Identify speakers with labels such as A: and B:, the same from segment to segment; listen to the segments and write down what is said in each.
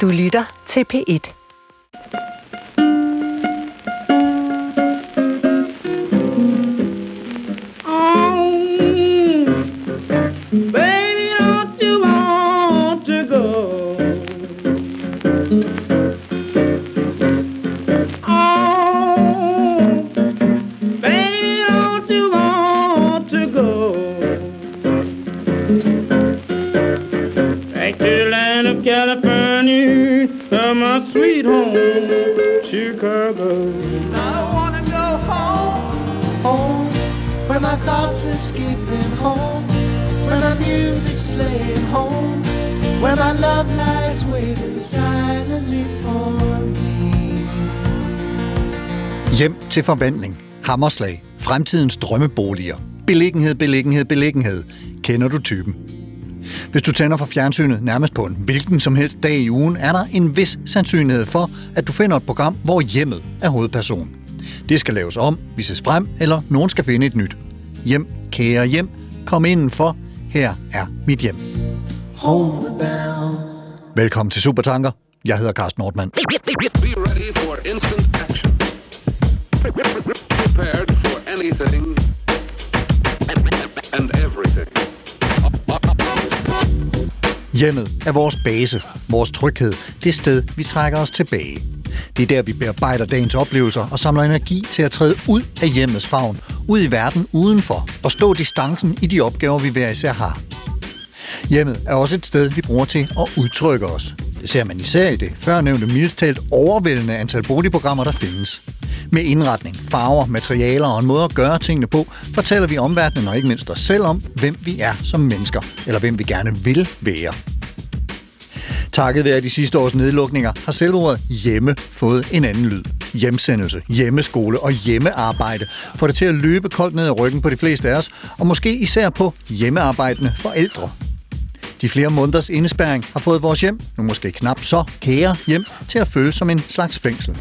A: Du lytter til P1.
B: Love lies waiting silently for me.
C: Hjem til forvandling. Hammerslag. Fremtidens drømmeboliger. Beliggenhed, beliggenhed, beliggenhed. Kender du typen? Hvis du tænder for fjernsynet nærmest på en hvilken som helst dag i ugen, er der en vis sandsynlighed for, at du finder et program, hvor hjemmet er hovedperson. Det skal laves om, vises frem, eller nogen skal finde et nyt. Hjem, kære hjem, kom indenfor. Her er mit hjem.
B: Homebound.
C: Velkommen til Supertanker. Jeg hedder Carsten Nordmann.
D: Prepared for anything and everything.
C: Hjemmet er vores base, vores tryghed, det sted, vi trækker os tilbage. Det er der, vi bearbejder dagens oplevelser og samler energi til at træde ud af hjemmets favn, ud i verden udenfor og stå distancen i de opgaver, vi hver især har. Hjemmet er også et sted, vi bruger til at udtrykke os. Det ser man især i det førnævnte mildestalt overvældende antal boligprogrammer, der findes. Med indretning, farver, materialer og en måde at gøre tingene på, fortæller vi omverdenen og ikke mindst os selv om, hvem vi er som mennesker, eller hvem vi gerne vil være. Takket være de sidste års nedlukninger har selve ordet hjemme fået en anden lyd. Hjemsendelse, hjemmeskole og hjemmearbejde får det til at løbe koldt ned ad ryggen på de fleste af os, og måske især på hjemmearbejdende forældre. De flere måneders indespærring har fået vores hjem, nu måske knap så kære hjem, til at føles som en slags fængsel.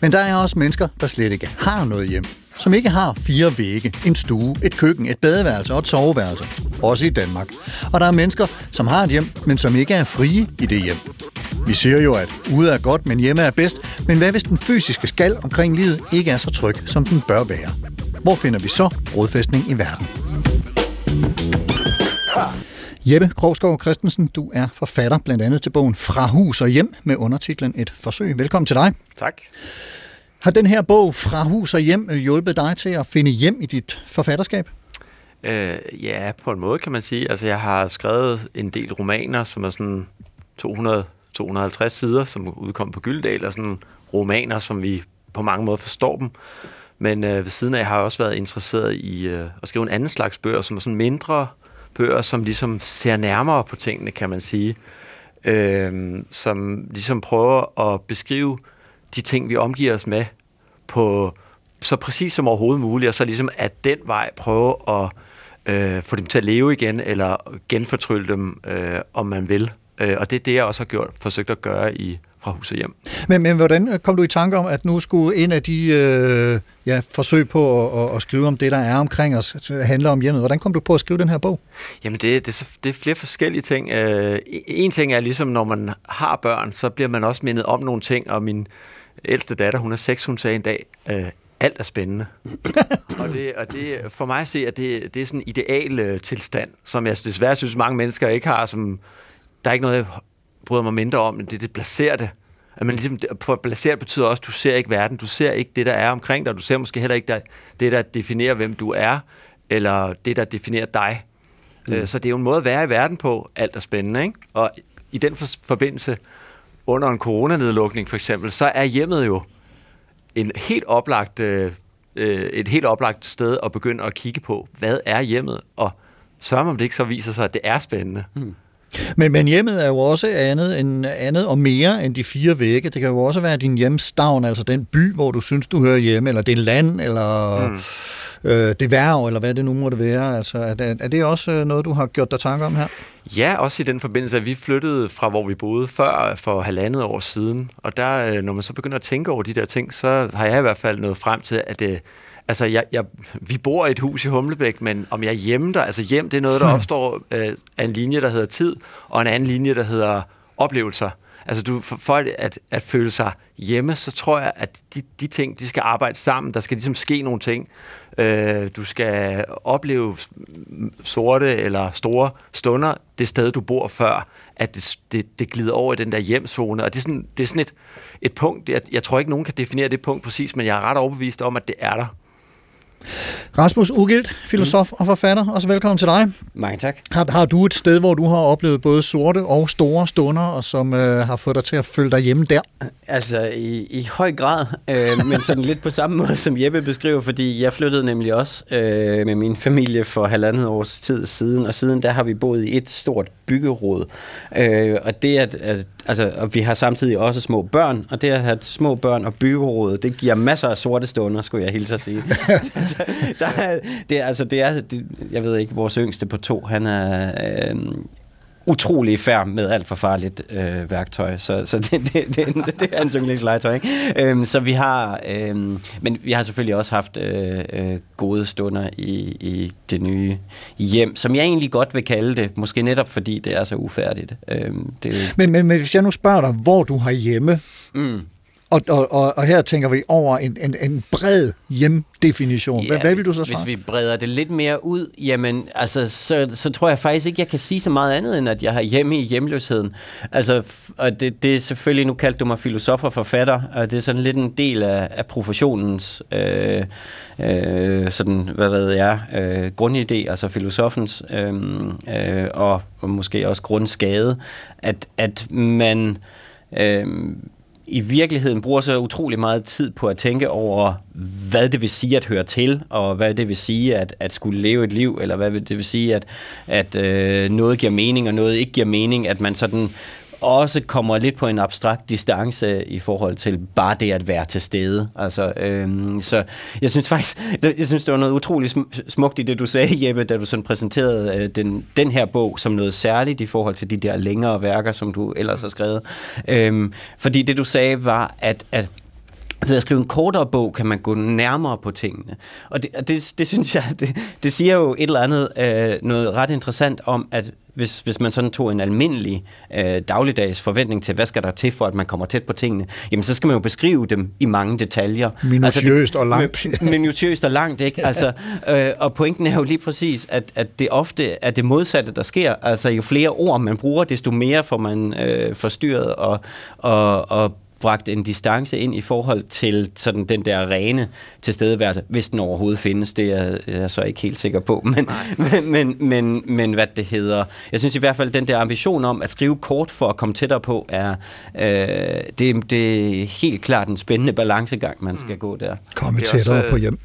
C: Men der er også mennesker, der slet ikke har noget hjem. Som ikke har fire vægge, en stue, et køkken, et badeværelse og et soveværelse. Også i Danmark. Og der er mennesker, som har et hjem, men som ikke er frie i det hjem. Vi siger jo, at ude er godt, men hjemme er bedst. Men hvad hvis den fysiske skal omkring livet ikke er så tryg, som den bør være? Hvor finder vi så rodfæstning i verden? Jeppe Krogsgaard Christensen, du er forfatter blandt andet til bogen Fra hus og hjem med undertitlen Et forsøg. Velkommen til dig.
E: Tak.
C: Har den her bog Fra hus og hjem hjulpet dig til at finde hjem i dit forfatterskab?
E: Øh, ja, på en måde kan man sige. Altså, jeg har skrevet en del romaner, som er sådan 200-250 sider, som udkom på Gyldal, og sådan romaner, som vi på mange måder forstår dem. Men øh, ved siden af har jeg også været interesseret i øh, at skrive en anden slags bøger, som er sådan mindre bøger, som ligesom ser nærmere på tingene, kan man sige. Øh, som ligesom prøver at beskrive de ting, vi omgiver os med, på så præcis som overhovedet muligt, og så ligesom at den vej prøve at øh, få dem til at leve igen, eller genfortrylle dem, øh, om man vil. Øh, og det er det, jeg også har gjort, forsøgt at gøre i fra hus og hjem.
C: Men, men hvordan kom du i tanke om, at nu skulle en af de øh, ja, forsøg på at, at, at skrive om det, der er omkring os, handle om hjemmet? Hvordan kom du på at skrive den her bog?
E: Jamen, det, det, det er flere forskellige ting. Øh, en ting er ligesom, når man har børn, så bliver man også mindet om nogle ting, og min ældste datter, hun er seks, hun sagde en dag, øh, alt er spændende. og, det, og det, for mig at se, at det, det er sådan en ideal øh, tilstand, som jeg desværre synes, mange mennesker ikke har, som der er ikke noget, jeg bryder mig mindre om, men det er det placerte. At man ligesom, placeret betyder også, at du ser ikke verden, du ser ikke det, der er omkring dig, du ser måske heller ikke der, det, der definerer, hvem du er, eller det, der definerer dig. Mm. Så det er jo en måde at være i verden på, alt er spændende, ikke? Og i den forbindelse, under en coronanedlukning for eksempel, så er hjemmet jo en helt oplagt, øh, et helt oplagt sted at begynde at kigge på, hvad er hjemmet, og sørger om det ikke så viser sig, at det er spændende. Mm.
C: Men, men hjemmet er jo også andet, end, andet og mere end de fire vægge. Det kan jo også være din hjemstavn, altså den by, hvor du synes, du hører hjemme, eller det land, eller mm. øh, det værv, eller hvad det nu måtte være. Altså, er, er det også noget, du har gjort dig tanker om her?
E: Ja, også i den forbindelse, at vi flyttede fra, hvor vi boede før for halvandet år siden. Og der, når man så begynder at tænke over de der ting, så har jeg i hvert fald nået frem til, at det, Altså, jeg, jeg, vi bor i et hus i Humlebæk, men om jeg er hjemme der, altså hjem, det er noget, der opstår øh, af en linje, der hedder tid, og en anden linje, der hedder oplevelser. Altså du, for, for at, at føle sig hjemme, så tror jeg, at de, de ting, de skal arbejde sammen. Der skal ligesom ske nogle ting. Øh, du skal opleve sorte eller store stunder det sted, du bor før, at det, det, det glider over i den der hjemzone. Og det er sådan, det er sådan et, et punkt, jeg, jeg tror ikke, nogen kan definere det punkt præcis, men jeg er ret overbevist om, at det er der.
C: Rasmus Ugilt, filosof og forfatter, også velkommen til dig.
A: Mange tak.
C: Har, har du et sted, hvor du har oplevet både sorte og store stunder, og som øh, har fået dig til at føle dig hjemme der?
A: Altså i, i høj grad, øh, men sådan lidt på samme måde som Jeppe beskriver, fordi jeg flyttede nemlig også øh, med min familie for halvandet års tid siden, og siden der har vi boet i et stort byggeråd. Øh, og det at, at altså, og vi har samtidig også små børn, og det at have små børn og byggeråd, det giver masser af sorte stunder, skulle jeg hilse at sige. der, der er, det altså, det er, det, jeg ved ikke, vores yngste på to, han er øh, utrolig færd med alt for farligt øh, værktøj, så, så det, det, det, det er hans yndlingslegetøj. Ikke? Øhm, så vi har, øh, men vi har selvfølgelig også haft øh, øh, gode stunder i, i det nye hjem, som jeg egentlig godt vil kalde det, måske netop fordi det er så ufærdigt. Øhm, det,
C: Men, men, men hvis jeg nu spørger dig, hvor du har hjemme,
A: mm.
C: Og, og, og, og her tænker vi over en, en, en bred hjemdefinition, hvad, hvad vil du så svare?
A: Hvis vi breder det lidt mere ud, jamen, altså, så, så tror jeg faktisk ikke, jeg kan sige så meget andet, end at jeg har hjemme i hjemløsheden. Altså, og det, det er selvfølgelig, nu kaldte du mig filosof og forfatter, og det er sådan lidt en del af, af professionens, øh, øh, sådan, hvad ved jeg, øh, grundidé, altså filosofens, øh, øh, og, og måske også grundskade, at, at man... Øh, i virkeligheden bruger så utrolig meget tid på at tænke over, hvad det vil sige at høre til, og hvad det vil sige at, at skulle leve et liv, eller hvad det vil sige, at, at øh, noget giver mening, og noget ikke giver mening, at man sådan også kommer lidt på en abstrakt distance i forhold til bare det at være til stede. Altså, øhm, så jeg synes faktisk, jeg synes, det var noget utroligt smukt i det, du sagde, Jeppe, da du sådan præsenterede øh, den, den her bog som noget særligt i forhold til de der længere værker, som du ellers har skrevet. Øhm, fordi det, du sagde, var, at, at ved at skrive en kortere bog, kan man gå nærmere på tingene. Og det, og det, det synes jeg, det, det siger jo et eller andet øh, noget ret interessant om, at hvis, hvis man sådan tog en almindelig øh, dagligdags forventning til, hvad skal der til for, at man kommer tæt på tingene, jamen så skal man jo beskrive dem i mange detaljer.
C: Minutiøst og langt.
A: Altså, minutiøst og langt, ikke? Altså, øh, og pointen er jo lige præcis, at, at det ofte er det modsatte, der sker. Altså jo flere ord man bruger, desto mere får man øh, forstyrret og, og, og bragt en distance ind i forhold til sådan den der rene tilstedeværelse, hvis den overhovedet findes, det er jeg så ikke helt sikker på, men, men, men, men, men hvad det hedder. Jeg synes i hvert fald, den der ambition om at skrive kort for at komme tættere på, er øh, det, det er helt klart en spændende balancegang, man skal gå der.
C: Komme
E: Det er
C: tættere
E: også,
C: på
E: øh,
C: hjem.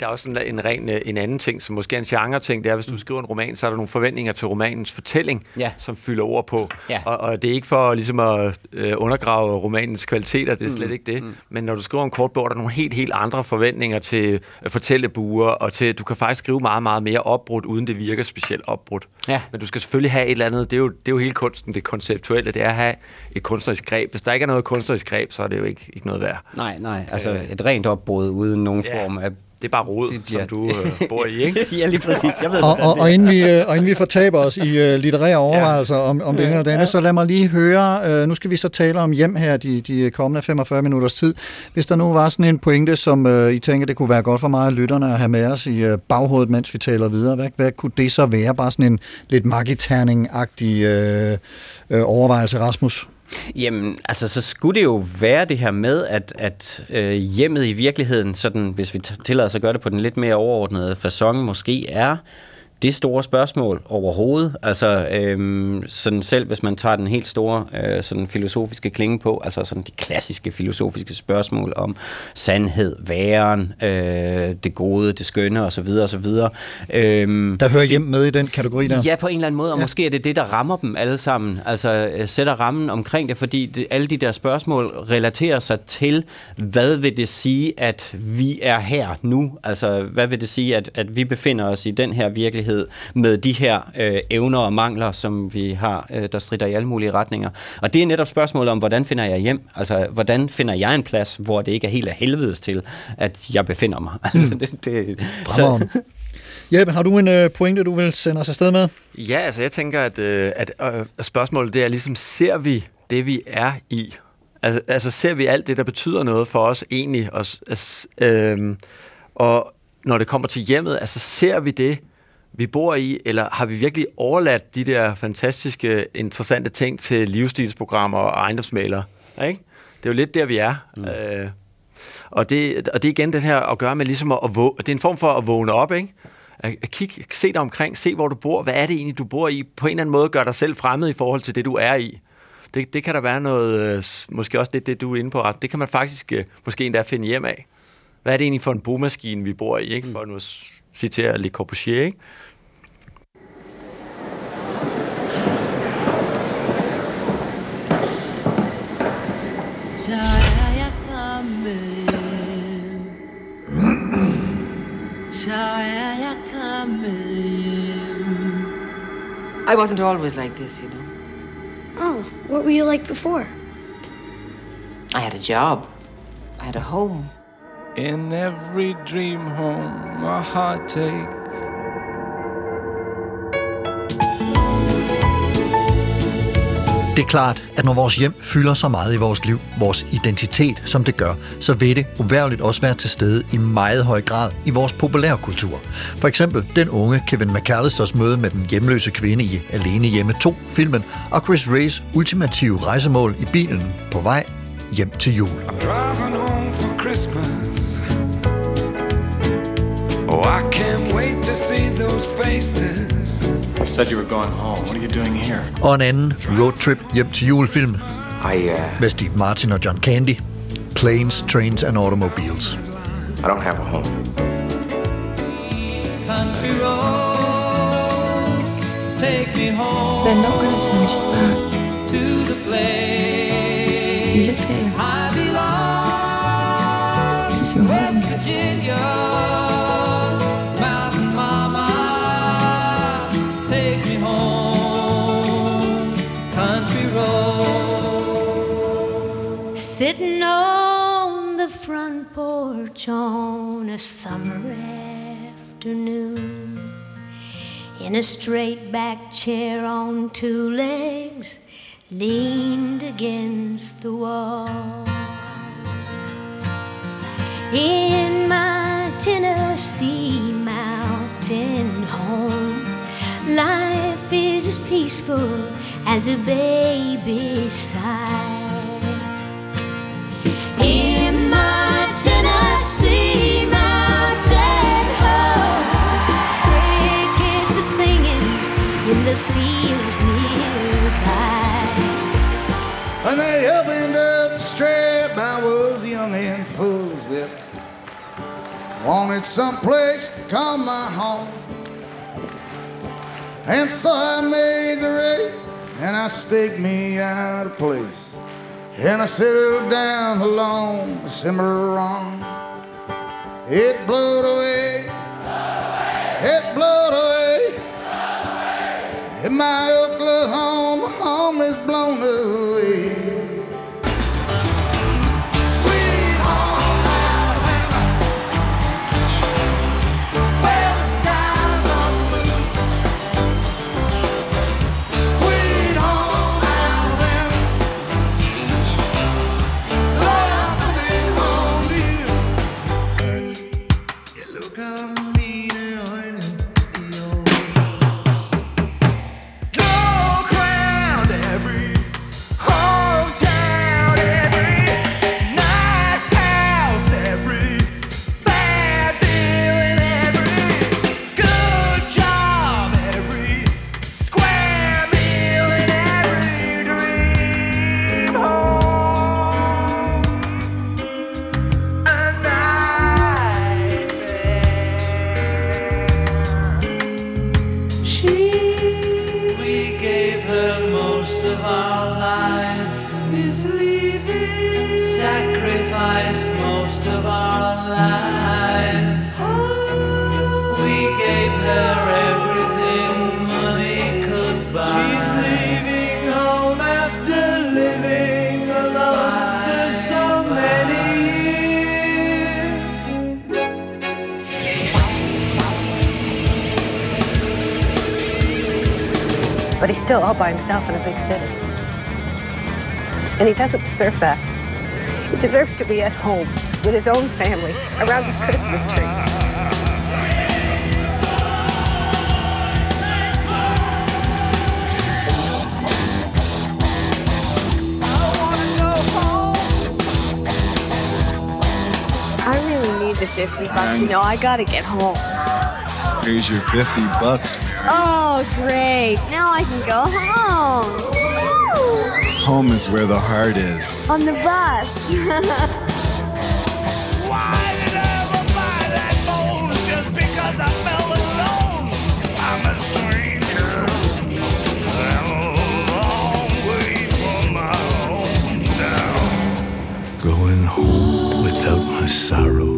E: Der er også en, en, ren, øh, en anden ting, som måske er en genre-ting, det er, hvis du skriver en roman, så er der nogle forventninger til romanens fortælling,
A: Ja.
E: som fylder ord på.
A: Ja.
E: Og, og det er ikke for ligesom at øh, undergrave romanens kvaliteter, det er slet ikke det. Men når du skriver en kort bog, er der nogle helt, helt andre forventninger til øh, fortællebuer, og til, du kan faktisk skrive meget, meget mere opbrudt, uden det virker specielt opbrudt.
A: Ja.
E: Men du skal selvfølgelig have et eller andet, det er jo, det er jo hele kunsten, det konceptuelle, det er at have et kunstnerisk greb. Hvis der ikke er noget kunstnerisk greb, så er det jo ikke, ikke noget værd.
A: Nej, nej, altså et rent opbrud uden nogen
E: Ja.
A: form af...
E: Det er bare rod,
A: Det bliver-
E: som du øh, bor i, ikke?
A: ja, lige præcis. Jeg ved,
C: Og, og, og, inden vi, øh, og inden vi fortaber os i øh, litterære overvejelser om, om det ene og det andet, så lad mig lige høre, øh, nu skal vi så tale om hjem her de, de kommende 45 minutters tid. Hvis der nu var sådan en pointe, som øh, I tænker, det kunne være godt for mig og lytterne at have med os i øh, baghovedet, mens vi taler videre, hvad, hvad kunne det så være? Bare sådan en lidt magiterning-agtig øh, øh, overvejelse, Rasmus?
A: Jamen, altså, så skulle det jo være det her med, at, at øh, hjemmet i virkeligheden, sådan, hvis vi tillader os at gøre det på den lidt mere overordnede façon, måske er det store spørgsmål overhovedet. Altså, øhm, sådan selv hvis man tager den helt store øh, sådan filosofiske klinge på, altså sådan de klassiske filosofiske spørgsmål om sandhed, væren, øh, det gode, det skønne osv. osv. Øhm,
C: Der hører hjem med i den kategori der.
A: Ja, på en eller anden måde, og
C: ja.
A: måske er det det, der rammer dem alle sammen. Altså øh, sætter rammen omkring det, fordi det, alle de der spørgsmål relaterer sig til, hvad vil det sige, at vi er her nu? Altså, hvad vil det sige, at, at vi befinder os i den her virkelighed med de her øh, evner og mangler, som vi har, øh, der strider i alle mulige retninger. Og det er netop spørgsmålet om, hvordan finder jeg hjem? Altså, hvordan finder jeg en plads, hvor det ikke er helt af helvedes til, at jeg befinder mig? Altså, det, det,
C: Fremragende. Jeppe, har du en øh, pointe, du vil sende os afsted med?
E: Ja, altså jeg tænker, at, øh, at øh, spørgsmålet det er ligesom, ser vi det, vi er i. Altså, altså ser vi alt det, der betyder noget for os egentlig. Og, altså, øhm, og når det kommer til hjemmet, altså ser vi det, vi bor i, eller har vi virkelig overladt de der fantastiske, interessante ting til livsstilsprogrammer og ejendomsmalere? Ikke? Det er jo lidt der, vi er. Mm. Øh, og, det, og det er igen den her at gøre med ligesom at, at våge, det er en form for at vågne op, ikke? At, at kigge, se dig omkring, se hvor du bor, hvad er det egentlig, du bor i, på en eller anden måde gør dig selv fremmed i forhold til det, du er i. Det, det kan der være noget, øh, måske også det, det du er inde på, ret. det kan man faktisk øh, måske endda finde hjem af. Hvad er det egentlig for en bomaskine, vi bor i, ikke? For at nu citere Le Corbusier, ikke?
F: Så er jeg kommet hjem. Så er jeg kommet hjem.
G: I wasn't always like this, you know.
H: Oh, what were you like before?
G: I had a job. I had a home.
I: In every dream home, a heartache.
C: Det er klart, at når vores hjem fylder så meget i vores liv, vores identitet, som det gør, så vil det uværligt også være til stede i meget høj grad i vores populærkultur. For eksempel den unge Kevin McAllisters møde med den hjemløse kvinde i Alene Hjemme 2-filmen, og Chris Rays ultimative rejsemål i bilen på vej hjem til jul.
I: Driving home for Christmas. Oh, I can't wait to see those faces.
J: You said you were going home. What are you doing here?
C: Og en anden roadtrip hjem til julefilm
K: I, uh,
C: med Steve Martin og John Candy, Planes, Trains and Automobiles.
K: I don't have a home.
B: Country roads, take me home
L: They're not gonna send you back.
B: to the place
F: Sitting on the front porch on a summer afternoon. In a straight back chair on two legs, leaned against the wall. In my Tennessee mountain home, life is as peaceful as a baby's sigh.
M: When they opened up the strap, I was young and full of. Wanted some place to call my home. And so I made the raid, and I staked me out a place. And I settled down alone, the Cimarron. It blew away, it blew away. And my Oklahoma home is blown away.
L: Deserve that. He deserves to be at home with his own family around his Christmas tree. I really need the 50 bucks. You know, I gotta get home.
N: Here's your 50 bucks, Mary.
L: Oh, great. Now I can go home. Woo!
N: Home is where the heart is.
L: On the bus.
I: Just because I felt alone, I'm a stranger. I'm a long way from my hometown.
O: Going home without my sorrow.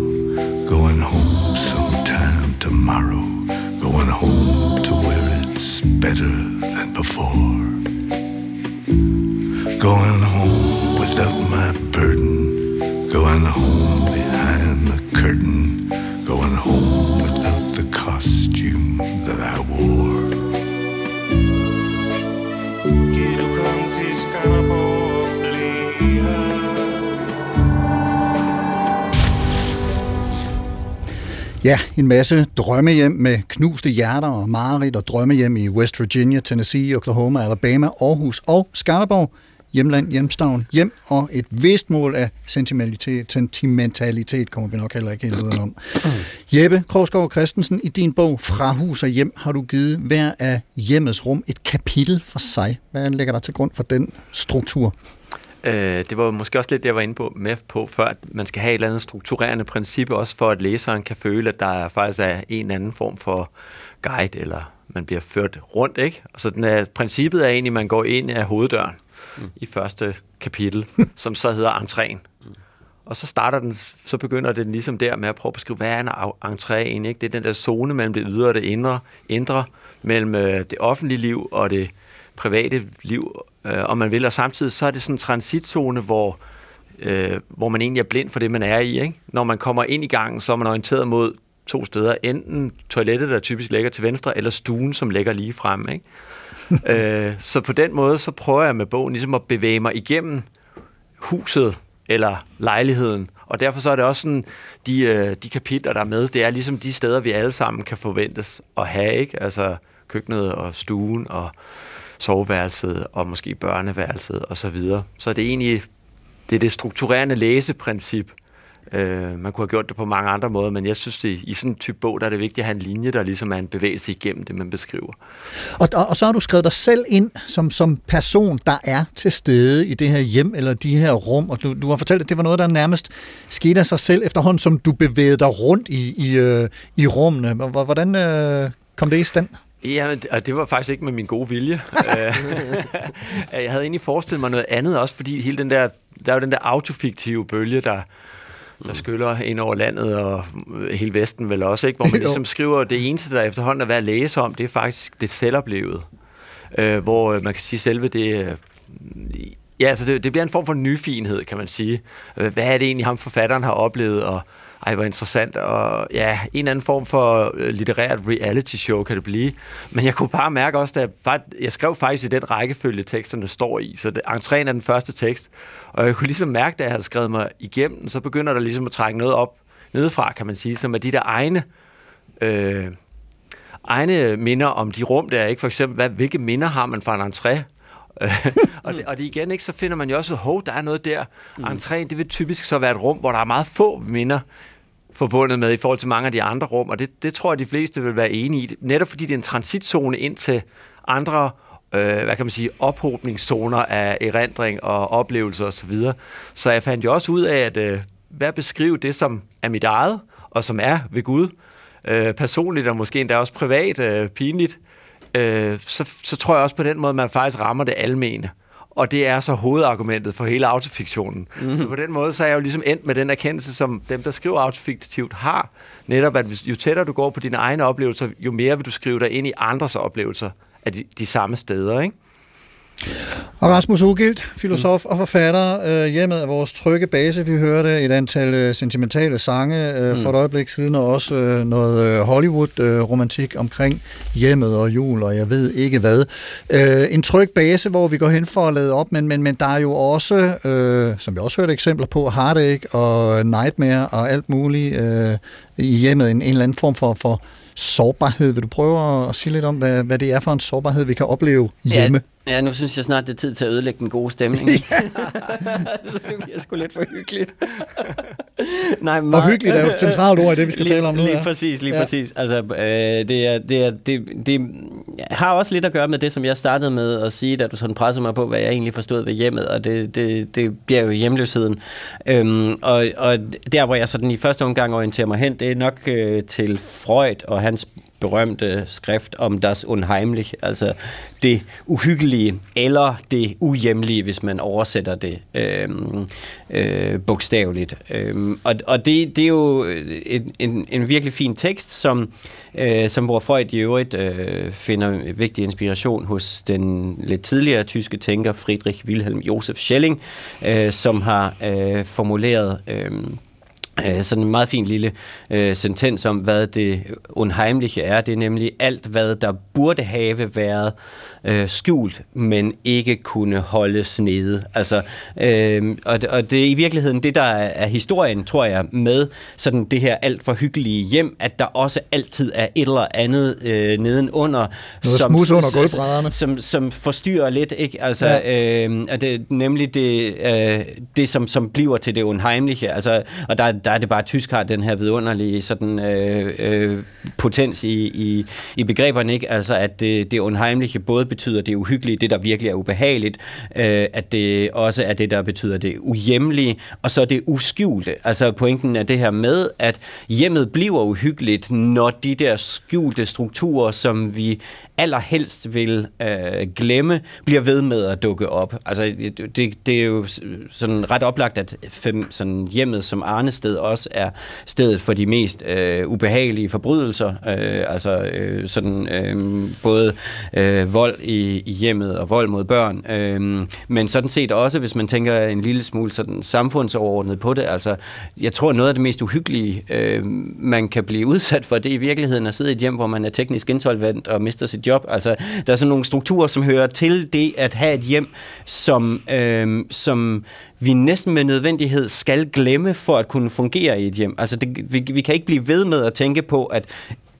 O: Going home sometime tomorrow. Going home to where it's better than before. Going home without my burden. Going home behind the curtain. Going home without the costume that I wore.
C: Ja, en masse drømmehjem med knuste hjerter og mareridt og drømmehjem i West Virginia, Tennessee, Oklahoma, Alabama, Aarhus og Skanderborg. Hjemland, hjemstavn, hjem og et vist mål af sentimentalitet, sentimentalitet kommer vi nok heller ikke helt udenom. Jeppe Krogsgaard Christensen, i din bog Fra hus og hjem har du givet hver af hjemmets rum et kapitel for sig. Hvad lægger der til grund for den struktur?
E: Øh, det var måske også lidt det, jeg var inde på, med på før, at man skal have et eller andet strukturerende princip, også for at læseren kan føle, at der er faktisk er en eller anden form for guide, eller man bliver ført rundt, ikke? Så den er, princippet er egentlig, at man går ind af hoveddøren mm. i første kapitel, som så hedder entréen. Mm. Og så starter den, så begynder den ligesom der med at prøve at beskrive, hvad er en entré egentlig, ikke? Det er den der zone mellem det ydre og det indre, indre mellem øh, det offentlige liv og det private liv, øh, om man vil, og samtidig så er det sådan en transitzone, hvor, øh, hvor man egentlig er blind for det, man er i. Ikke? Når man kommer ind i gangen, så er man orienteret mod to steder. Enten toilettet, der typisk ligger til venstre, eller stuen, som ligger lige frem. Ikke? øh, så på den måde, så prøver jeg med bogen ligesom at bevæge mig igennem huset eller lejligheden. Og derfor så er det også sådan, de, øh, de kapitler, der er med, det er ligesom de steder, vi alle sammen kan forventes at have. Ikke? Altså køkkenet og stuen og soveværelset og måske børneværelset og så videre. Så det er egentlig det, er det strukturerende læseprincip. Øh, man kunne have gjort det på mange andre måder, men jeg synes, det, i sådan en type bog, der er det vigtigt at have en linje, der ligesom er en bevægelse igennem det, man beskriver.
C: Og, og, og så har du skrevet dig selv ind som, som person, der er til stede i det her hjem eller de her rum, og du, du har fortalt, at det var noget, der nærmest skete af sig selv efterhånden, som du bevægede dig rundt i, i, øh, i rummene. Hvordan øh, kom det i stand?
E: Ja, og det var faktisk ikke med min gode vilje. jeg havde egentlig forestillet mig noget andet også, fordi hele den der, der er jo den der autofiktive bølge, der, der skyller ind over landet, og hele Vesten vel også, ikke? hvor man ligesom skriver, det eneste, der efterhånden er værd at læse om, det er faktisk det selvoplevet. Øh, hvor man kan sige selve det... Ja, altså det, det bliver en form for nyfinhed, kan man sige. Hvad er det egentlig, ham forfatteren har oplevet, og ej, hvor interessant, og ja, en eller anden form for øh, litterært reality show kan det blive. Men jeg kunne bare mærke også, at jeg skrev faktisk i den rækkefølge, teksterne står i, så det, entréen er den første tekst, og jeg kunne ligesom mærke, da jeg havde skrevet mig igennem, så begynder der ligesom at trække noget op nedefra, kan man sige, som er de der egne, øh, egne minder om de rum, der er ikke? For eksempel, hvad, hvilke minder har man fra en entré, og, det, og det igen ikke, så finder man jo også, hov, der er noget der. Mm. Entréen, det vil typisk så være et rum, hvor der er meget få minder forbundet med i forhold til mange af de andre rum, og det, det tror jeg, de fleste vil være enige i. Netop fordi det er en transitzone ind til andre øh, hvad kan man sige, ophobningszoner af erindring og oplevelser osv. Så, videre. så jeg fandt jo også ud af, at øh, hvad beskrive det, som er mit eget, og som er ved Gud, øh, personligt og måske endda også privat, øh, pinligt, øh, så, så tror jeg også på den måde, man faktisk rammer det almene. Og det er så hovedargumentet for hele autofiktionen. Mm. Så på den måde, så er jeg jo ligesom endt med den erkendelse, som dem, der skriver autofiktivt, har. Netop, at hvis, jo tættere du går på dine egne oplevelser, jo mere vil du skrive dig ind i andres oplevelser af de, de samme steder, ikke?
C: Og Rasmus Ugilt, filosof og forfatter. Øh, hjemmet er vores trygge base. Vi hørte et antal øh, sentimentale sange øh,
A: Mm.
C: for et øjeblik siden, og også øh, noget øh, Hollywood-romantik omkring hjemmet og jul, og jeg ved ikke hvad. Øh, en tryg base, hvor vi går hen for at lade op, men, men, men der er jo også, øh, som vi også hørte eksempler på, Heartache og Nightmare og alt muligt øh, i hjemmet. En, en eller anden form for, for sårbarhed. Vil du prøve at sige lidt om, hvad, hvad det er for en sårbarhed, vi kan opleve hjemme?
A: Ja, ja, nu synes jeg snart, det er tid til at ødelægge den gode stemning. så det bliver sgu lidt for hyggeligt. Nej,
C: Og hyggeligt er jo et centralt ord i det, vi skal
A: lige,
C: tale om nu,
A: Lige
C: ja.
A: præcis, lige
C: ja.
A: præcis. Altså, øh, det, er, det, er, det, det har også lidt at gøre med det, som jeg startede med at sige, da du sådan pressede mig på, hvad jeg egentlig forstod ved hjemmet, og det, det, det bliver jo hjemløsheden. Øhm, og, og der, hvor jeg sådan i første omgang orienterer mig hen, det er nok øh, til Freud og hans berømte skrift om das Unheimlich, altså det uhyggelige eller det uhjemlige, hvis man oversætter det øh, øh, bogstaveligt. Øh, og og det, det er jo en, en, en virkelig fin tekst, som, øh, som hvor Freud i øvrigt øh, finder vigtig inspiration hos den lidt tidligere tyske tænker Friedrich Wilhelm Josef Schelling, øh, som har øh, formuleret øh, sådan en meget fin lille øh, sentens om, hvad det unheimliche er. Det er nemlig alt, hvad der burde have været øh, skjult, men ikke kunne holdes nede. Altså, øh, og, det- og det er i virkeligheden det, der er, historien, tror jeg, med sådan det her alt for hyggelige hjem, at der også altid er et eller andet øh, nedenunder.
C: Noget smuds under gulvbrædderne.
A: Som, som forstyrrer lidt, ikke? Altså, ja. øh, og det, nemlig det, øh, det som, som bliver til det unheimliche. Altså, og der, der er det bare, at tysk har den her vidunderlige sådan, øh, øh, potens i, i, i begreberne, ikke? Altså, at det, det unheimliche både betyder det uhyggelige, det der virkelig er ubehageligt, øh, at det også er det, der betyder det uhjemlige, og så det uskjulte. Altså, pointen er det her med, at hjemmet bliver uhyggeligt, når de der skjulte strukturer, som vi allerhelst vil øh, glemme, bliver ved med at dukke op. Altså, det, det, er jo sådan ret oplagt, at fem, sådan hjemmet som arnested også er stedet for de mest øh, ubehagelige forbrydelser. Øh, altså øh, sådan øh, både øh, vold i, i hjemmet og vold mod børn. Øh, men sådan set også, hvis man tænker en lille smule sådan samfundsoverordnet på det, altså jeg tror noget af det mest uhyggelige, øh, man kan blive udsat for, det er i virkeligheden at sidde i et hjem, hvor man er teknisk insolvent og mister sit job. Altså der er sådan nogle strukturer, som hører til det at have et hjem, som, øh, som vi næsten med nødvendighed skal glemme for at kunne fungere i et hjem. Altså det, vi, vi kan ikke blive ved med at tænke på, at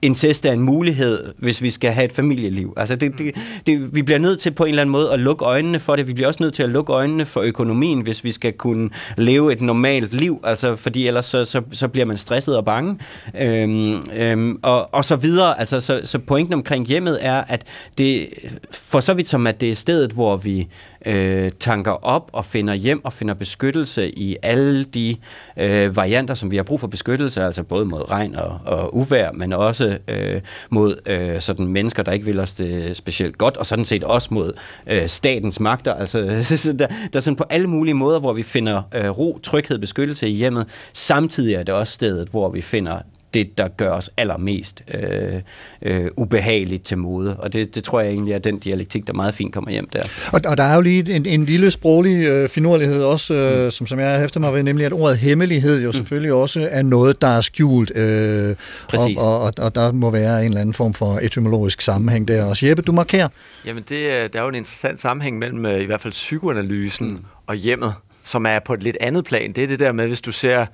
A: incest er en mulighed, hvis vi skal have et familieliv. Altså det, det, det, vi bliver nødt til på en eller anden måde at lukke øjnene for det. Vi bliver også nødt til at lukke øjnene for økonomien, hvis vi skal kunne leve et normalt liv. Altså fordi ellers så, så, så bliver man stresset og bange. Øhm, øhm, og, og så videre. Altså, så, så pointen omkring hjemmet er, at det for så vidt som at det er stedet, hvor vi øh, tanker op og finder hjem og finder beskyttelse i alle de øh, varianter, som vi har brug for beskyttelse, altså både mod regn og, og uvær, men også øh, mod øh, sådan mennesker, der ikke vil os det specielt godt, og sådan set også mod øh, statens magter. Altså, så der, der er sådan på alle mulige måder, hvor vi finder øh, ro, tryghed, beskyttelse i hjemmet. Samtidig er det også stedet, hvor vi finder det, der gør os allermest øh, øh, ubehageligt til mode. Og det, det tror jeg egentlig er den dialektik, der meget fint kommer hjem der.
C: Og, og der er jo lige en, en lille sproglig øh, finurlighed også, øh, mm. som, som jeg hæfter mig ved, nemlig at ordet hemmelighed jo selvfølgelig også er noget, der er skjult. Øh,
A: Præcis.
C: Og, og, og der må være en eller anden form for etymologisk sammenhæng der også. Jeppe, du markerer.
E: Jamen, det, er- der er jo en interessant sammenhæng mellem øh, i hvert fald psykoanalysen mm. og hjemmet, som er på et lidt andet plan. Det er det der med, hvis du ser,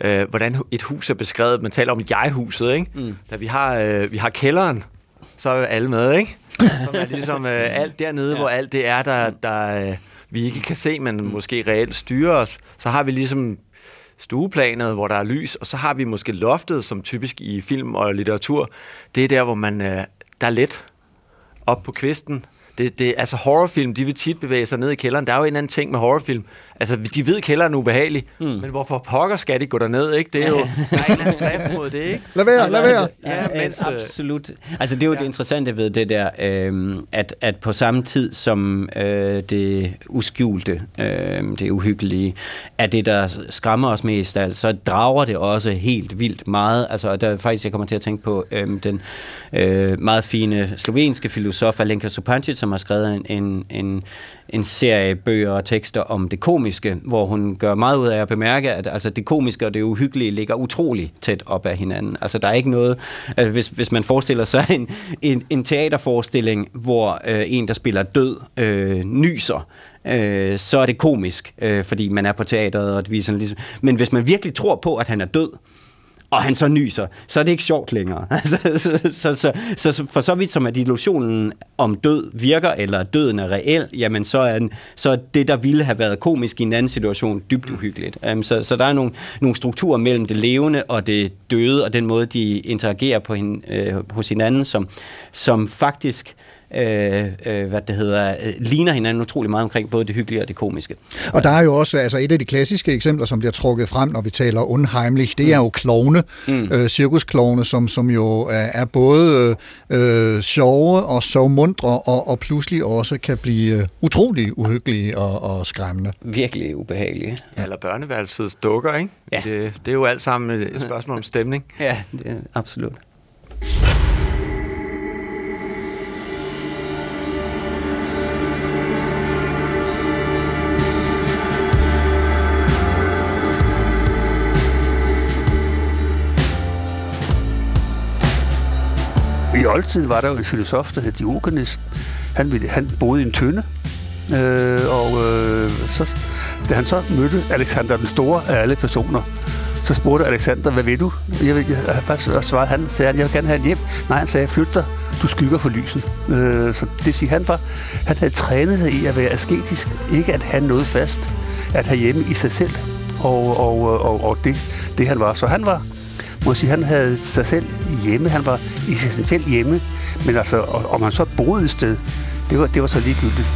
E: øh, hvordan et hus er beskrevet. Man taler om jeg-huset, ikke? Mm. Da vi har, øh, vi har kælderen, så er alle med, ikke? Som er ligesom øh, alt dernede, ja. hvor alt det er, der, der øh, vi ikke kan se, men mm. måske reelt styrer os. Så har vi ligesom stueplanet, hvor der er lys, og så har vi måske loftet, som typisk i film og litteratur. Det er der, hvor man øh, der er let op på kvisten. Det, det, altså horrorfilm, de vil tit bevæge sig ned i kælderen. Der er jo en eller anden ting med horrorfilm. Altså, de ved, at kælderen er ubehagelig, mm. men hvorfor pokker skal de gå derned, ikke? Det er jo, der er en eller anden drift mod det, ikke?
C: Lad være, lad være.
E: Ja, mens, øh,
A: Absolut. Altså det er jo ja. det interessante ved det der, øh, at, at på samme tid som øh, det uskjulte, øh, det uhyggelige, er det, der skræmmer os mest, altså, så drager det også helt vildt meget. Altså og der faktisk, jeg kommer til at tænke på øh, den øh, meget fine slovenske filosof Alenka Supancic, som har skrevet en, en, en, en serie bøger og tekster om det komiske, hvor hun gør meget ud af at bemærke, at altså, det komiske og det uhyggelige ligger utrolig tæt op af hinanden. Altså der er ikke noget, altså, hvis, hvis man forestiller sig en, en, en teaterforestilling, hvor øh, en, der spiller død, øh, nyser, øh, så er det komisk, øh, fordi man er på teateret, og det viser ligesom... Men hvis man virkelig tror på, at han er død, og han så nyser, så er det ikke sjovt længere. Altså, så, så, så, så, så for så vidt som at illusionen om død virker, eller døden er reel, jamen så er, så er det, der ville have været komisk i en anden situation, dybt uhyggeligt. Um, så, så der er nogle, nogle strukturer mellem det levende og det døde, og den måde, de interagerer på hin, øh, hos hinanden, som, som faktisk øh, øh, hvad det hedder, øh, ligner hinanden utrolig meget omkring både det hyggelige og det komiske.
C: Og der er jo også altså et af de klassiske eksempler, som bliver trukket frem, når vi taler unheimlich, det er jo klovne, mm. øh, cirkusklovne, som, som jo er, både øh, sjove og så mundre, og, og pludselig også kan blive øh, utrolig uhyggelige og, og skræmmende.
A: Virkelig ubehagelige.
E: Ja. Eller børneværelsets dukker, ikke?
A: Ja.
E: Det, det er jo alt sammen et spørgsmål om stemning.
A: Ja, det er absolut.
P: I var der jo en filosof, der hed Diogenes. Han, ville, han boede i en tønde, øh, og øh, så, da han så mødte Alexander den Store af alle personer, så spurgte Alexander, hvad vil du? Jeg, jeg, jeg, hvad svarede han? Sagde han, jeg vil gerne have et hjem. Nej, han sagde, flyt dig, du skygger for lyset. Øh, så det siger han var, han havde trænet sig i at være asketisk, ikke at have noget fast, at have hjemme i sig selv, og, og, og, og det, det han var. Så han var må sige, han havde sig selv hjemme, han var selv hjemme, men altså, om han så boede et sted, det var, det var så ligegyldigt.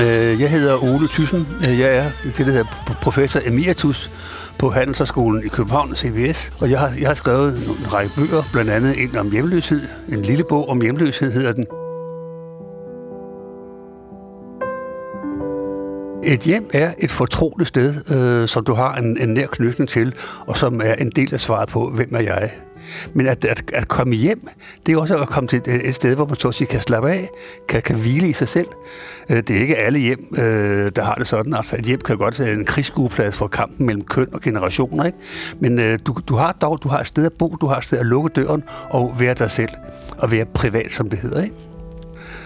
P: Øh, Jeg hedder Ole Thyssen. Øh, Jeg er det, der hedder professor emeritus på Handelshøjskolen i København, CBS. Og jeg har, jeg har skrevet en række bøger, blandt andet en om hjemløshed. En lille bog om hjemløshed hedder den. Et hjem er et fortroligt sted, øh, som du har en, en nær knytning til, og som er en del af svaret på, hvem er jeg? Men at, at, at komme hjem, det er også at komme til et, et sted, hvor man så at sige, kan slappe af, kan, kan hvile i sig selv. Øh, det er ikke alle hjem, øh, der har det sådan. Altså et hjem kan godt være en krigsskueplads for kampen mellem køn og generationer, ikke? Men øh, du, du har dog du har et sted at bo, du har et sted at lukke døren og være dig selv, og være privat, som det hedder, ikke?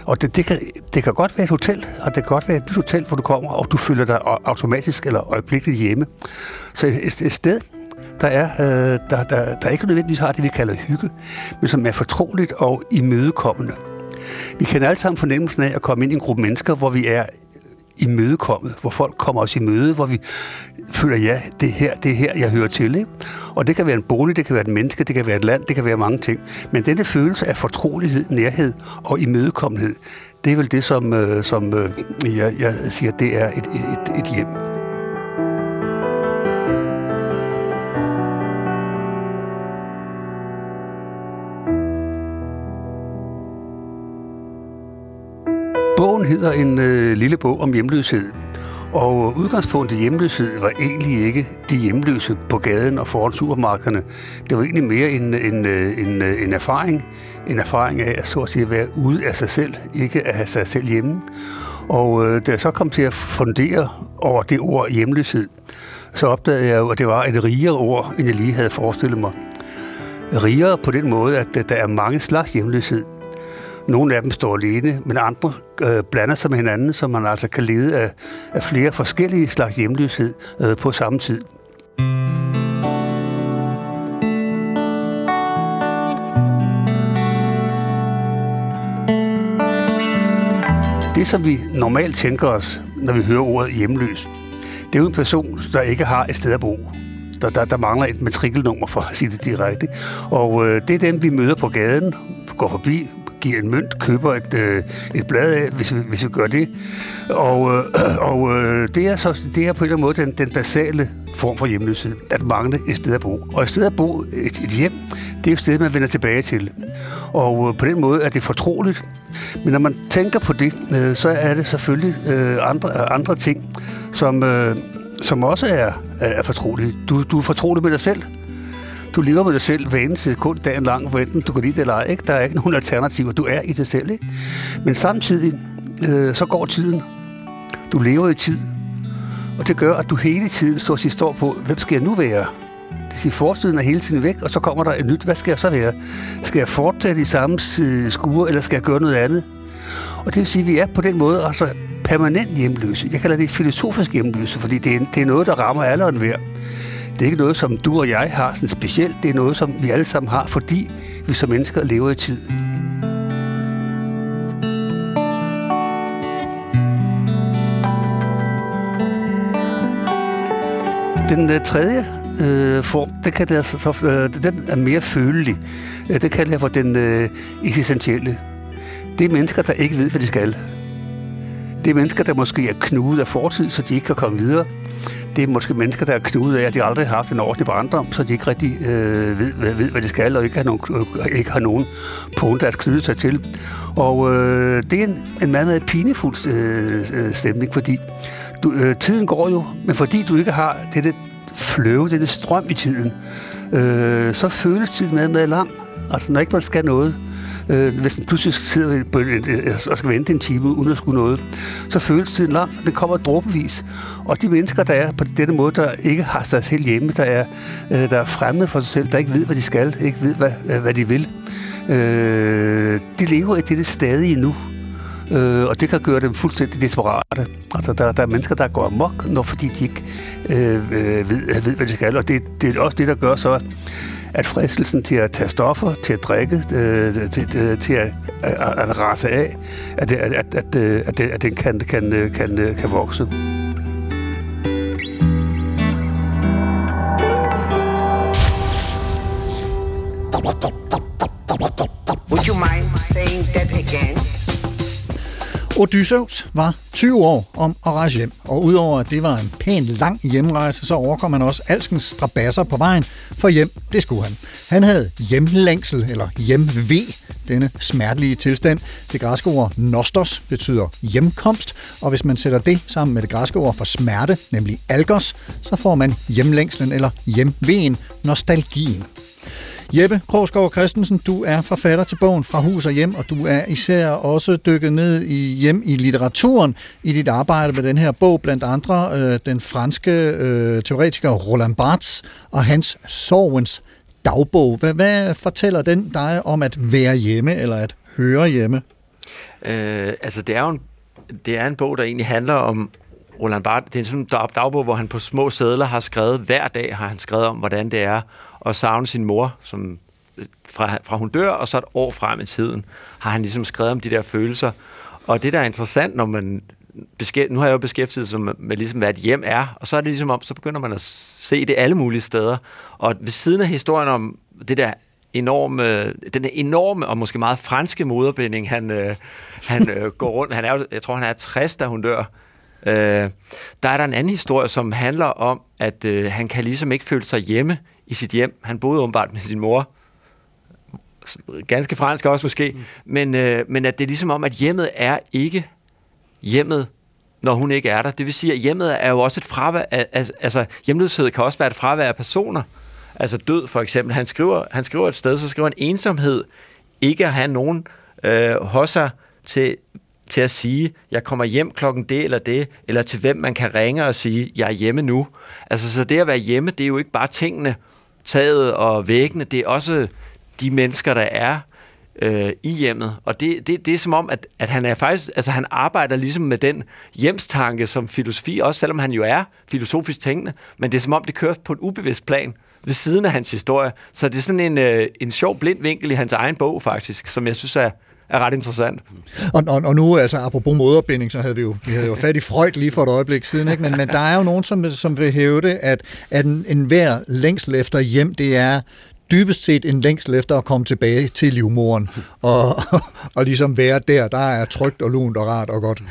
P: Og det, det, kan, det kan godt være et hotel, og det kan godt være et nyt hotel, hvor du kommer, og du føler dig automatisk eller øjeblikkeligt hjemme. Så et, et sted, der er, øh, der, der, der ikke nødvendigvis har det, vi kalder hygge, men som er fortroligt og imødekommende. Vi kender alle sammen fornemmelsen af at komme ind i en gruppe mennesker, hvor vi er imødekommet, hvor folk kommer os i møde, hvor vi føler, ja, det er her, det er her, jeg hører til. Ikke? Og det kan være en bolig, det kan være et menneske, det kan være et land, det kan være mange ting. Men denne følelse af fortrolighed, nærhed og imødekommenhed, det er vel det, som, øh, som øh, jeg, jeg siger, det er et, et, et hjem. Bogen hedder en øh, lille bog om hjemløshed. Og udgangspunktet hjemløshed var egentlig ikke de hjemløse på gaden og foran supermarkederne. Det var egentlig mere en, en, en, en erfaring. En erfaring af at så at sige være ude af sig selv, ikke at have sig selv hjemme. Og øh, da jeg så kom til at fundere over det ord hjemløshed, så opdagede jeg jo, at det var et rigere ord, end jeg lige havde forestillet mig. Rigere på den måde, at der er mange slags hjemløshed. Nogle af dem står alene, men andre øh, blander sig med hinanden, så man altså kan lede af, af flere forskellige slags hjemløshed øh, på samme tid. Det, som vi normalt tænker os, når vi hører ordet hjemløs, det er jo en person, der ikke har et sted at bo. Der, der, der mangler et matrikelnummer, for at sige det direkte. Og øh, det er dem, vi møder på gaden, går forbi, giver en mønt, køber et, øh, et blad af, hvis vi, hvis vi gør det. Og, øh, og øh, det, er så, det er på en eller anden måde den, den basale form for hjemløshed, at mangle et sted at bo. Og et sted at bo, et, et hjem, det er et sted, man vender tilbage til. Og øh, på den måde er det fortroligt. Men når man tænker på det, øh, så er det selvfølgelig øh, andre, andre ting, som, øh, som også er, er fortrolig. Du, du er fortrolig med dig selv. Du lever med dig selv hver eneste sekund dagen lang, for enten du kan lide det eller ej. Ikke? Der er ikke nogen alternativer. Du er i dig selv. Ikke? Men samtidig, øh, så går tiden. Du lever i tid. Og det gør, at du hele tiden så at står på, hvem skal jeg nu være? Det siger, fortiden er hele tiden væk, og så kommer der et nyt. Hvad skal jeg så være? Skal jeg fortsætte i samme øh, skure, eller skal jeg gøre noget andet? Og det vil sige, at vi er på den måde altså permanent hjemløse. Jeg kalder det filosofisk hjemløse, fordi det er, det er noget, der rammer alle og hver. Det er ikke noget, som du og jeg har sådan specielt. Det er noget, som vi alle sammen har, fordi vi som mennesker lever i tid. Den øh, tredje øh, form, det kan det, altså så, øh, den er mere følelig. Øh, det kalder jeg for den øh, eksistentielle. Det er mennesker, der ikke ved, hvad de skal. Det er mennesker, der måske er knudet af fortid, så de ikke kan komme videre. Det er måske mennesker, der er knudet af, at de aldrig har haft en ordentlig barndom, så de ikke rigtig øh, ved, ved, ved, hvad de skal, og ikke har nogen, øh, ikke har nogen punkter at knyde sig til. Og øh, det er en, en meget, meget pinefuld øh, øh, stemning, fordi du, øh, tiden går jo, men fordi du ikke har dette fløve, dette strøm i tiden, øh, så føles tiden meget, meget lang. Altså, når ikke man skal noget, øh, hvis man pludselig sidder på en, og skal vente en time uden at skulle noget, så føles tiden lang, og den kommer dråbevis. Og de mennesker, der er på denne måde, der ikke har sig selv hjemme, der er, øh, der er fremmede for sig selv, der ikke ved, hvad de skal, ikke ved, hvad, øh, hvad de vil, øh, de lever i dette stadige nu. Øh, og det kan gøre dem fuldstændig desperate. Altså, der, der er mennesker, der går amok, når fordi de ikke øh, øh, ved, ved, hvad de skal. Og det, det er også det, der gør så, at fristelsen til at tage stoffer, til at drikke, øh, til, øh, til at, at, at rase af, at, at, at, at, øh, at, at den kan, kan, øh, kan, øh, kan vokse.
Q: Would
C: Odysseus var 20 år om at rejse hjem, og udover at det var en pæn lang hjemrejse, så overkom han også alskens strabasser på vejen, for hjem, det skulle han. Han havde hjemlængsel, eller hjemve, denne smertelige tilstand. Det græske ord nostos betyder hjemkomst, og hvis man sætter det sammen med det græske ord for smerte, nemlig algos, så får man hjemlængslen eller hjemveen, nostalgien. Jeppe Krogsgaard Christensen, du er forfatter til bogen Fra hus og hjem, og du er især også dykket ned i hjem i litteraturen i dit arbejde med den her bog, blandt andre øh, den franske øh, teoretiker Roland Barthes og hans Sorgens dagbog. Hvad, hvad fortæller den dig om at være hjemme eller at høre hjemme?
E: Øh, altså, det er jo en, det er en bog, der egentlig handler om Roland Barthes. Det er sådan en sådan dagbog, hvor han på små sædler har skrevet, hver dag har han skrevet om, hvordan det er og savne sin mor, som, fra, fra hun dør, og så et år frem i tiden, har han ligesom skrevet om de der følelser. Og det, der er interessant, når man beskæft, nu har jeg jo beskæftiget sig med, med ligesom, hvad et hjem er, og så er det ligesom om, så begynder man at se det alle mulige steder. Og ved siden af historien om det der enorme, den der enorme og måske meget franske moderbinding, han, øh, han øh, går rundt. Han er jo, jeg tror, han er 60, da hun dør. Øh, der er der en anden historie, som handler om, at øh, han kan ligesom ikke føle sig hjemme i sit hjem. Han boede åbenbart med sin mor. Ganske fransk også måske. Mm. Men, øh, men at det er ligesom om, at hjemmet er ikke hjemmet, når hun ikke er der. Det vil sige, at hjemmet er jo også et fravær. Altså, hjemløshed kan også være et fravær af personer. Altså død for eksempel. Han skriver, han skriver et sted, så skriver han ensomhed. Ikke at have nogen øh, hos sig til, til at sige, jeg kommer hjem klokken det eller det, eller til hvem man kan ringe og sige, jeg er hjemme nu. Altså, så det at være hjemme, det er jo ikke bare tingene, taget og væggene, det er også de mennesker, der er øh, i hjemmet. Og det, det, det er som om, at, at han er faktisk, altså han arbejder ligesom med den hjemstanke som filosofi, også selvom han jo er filosofisk tænkende, men det er som om, det kører på et ubevidst plan ved siden af hans historie. Så det er sådan en, øh, en sjov blind vinkel i hans egen bog faktisk, som jeg synes er, er ret interessant.
C: Og, og, og nu, altså apropos moderbinding, så havde vi jo, vi havde jo fat i Freud lige for et øjeblik siden, ikke? Men, men der er jo nogen, som, som vil hævde, at, at en, en hver længsel efter hjem, det er dybest set en længsel efter at komme tilbage til livmoren, og, og ligesom være der, der er trygt og lunt og rart og godt.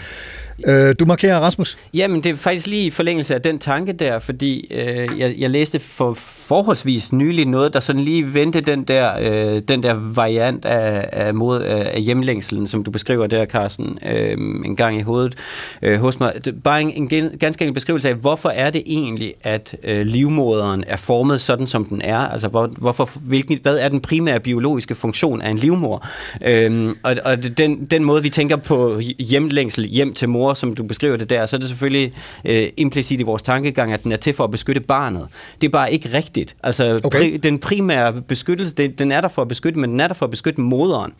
C: Øh, du markerer Rasmus.
A: Jamen, det er faktisk lige i forlængelse af den tanke der, fordi øh, jeg, jeg læste for forholdsvis nylig noget, der sådan lige vendte den der, øh, den der variant af, af, mod, øh, af hjemlængselen, som du beskriver der, Carsten, øh, en gang i hovedet øh, hos mig. Det, bare en, en gen- ganske enkelt beskrivelse af, hvorfor er det egentlig, at øh, livmoderen er formet sådan, som den er? Altså, hvor, hvorfor, hvilken, hvad er den primære biologiske funktion af en livmor? Øh, og og den, den måde, vi tænker på hjemlængsel, hjem til mor, som du beskriver det der, så er det selvfølgelig øh, implicit i vores tankegang, at den er til for at beskytte barnet. Det er bare ikke rigtigt. Altså,
C: Okay.
A: pri, den primære beskyttelse, det, den er der for at beskytte, men den er der for at beskytte moderen.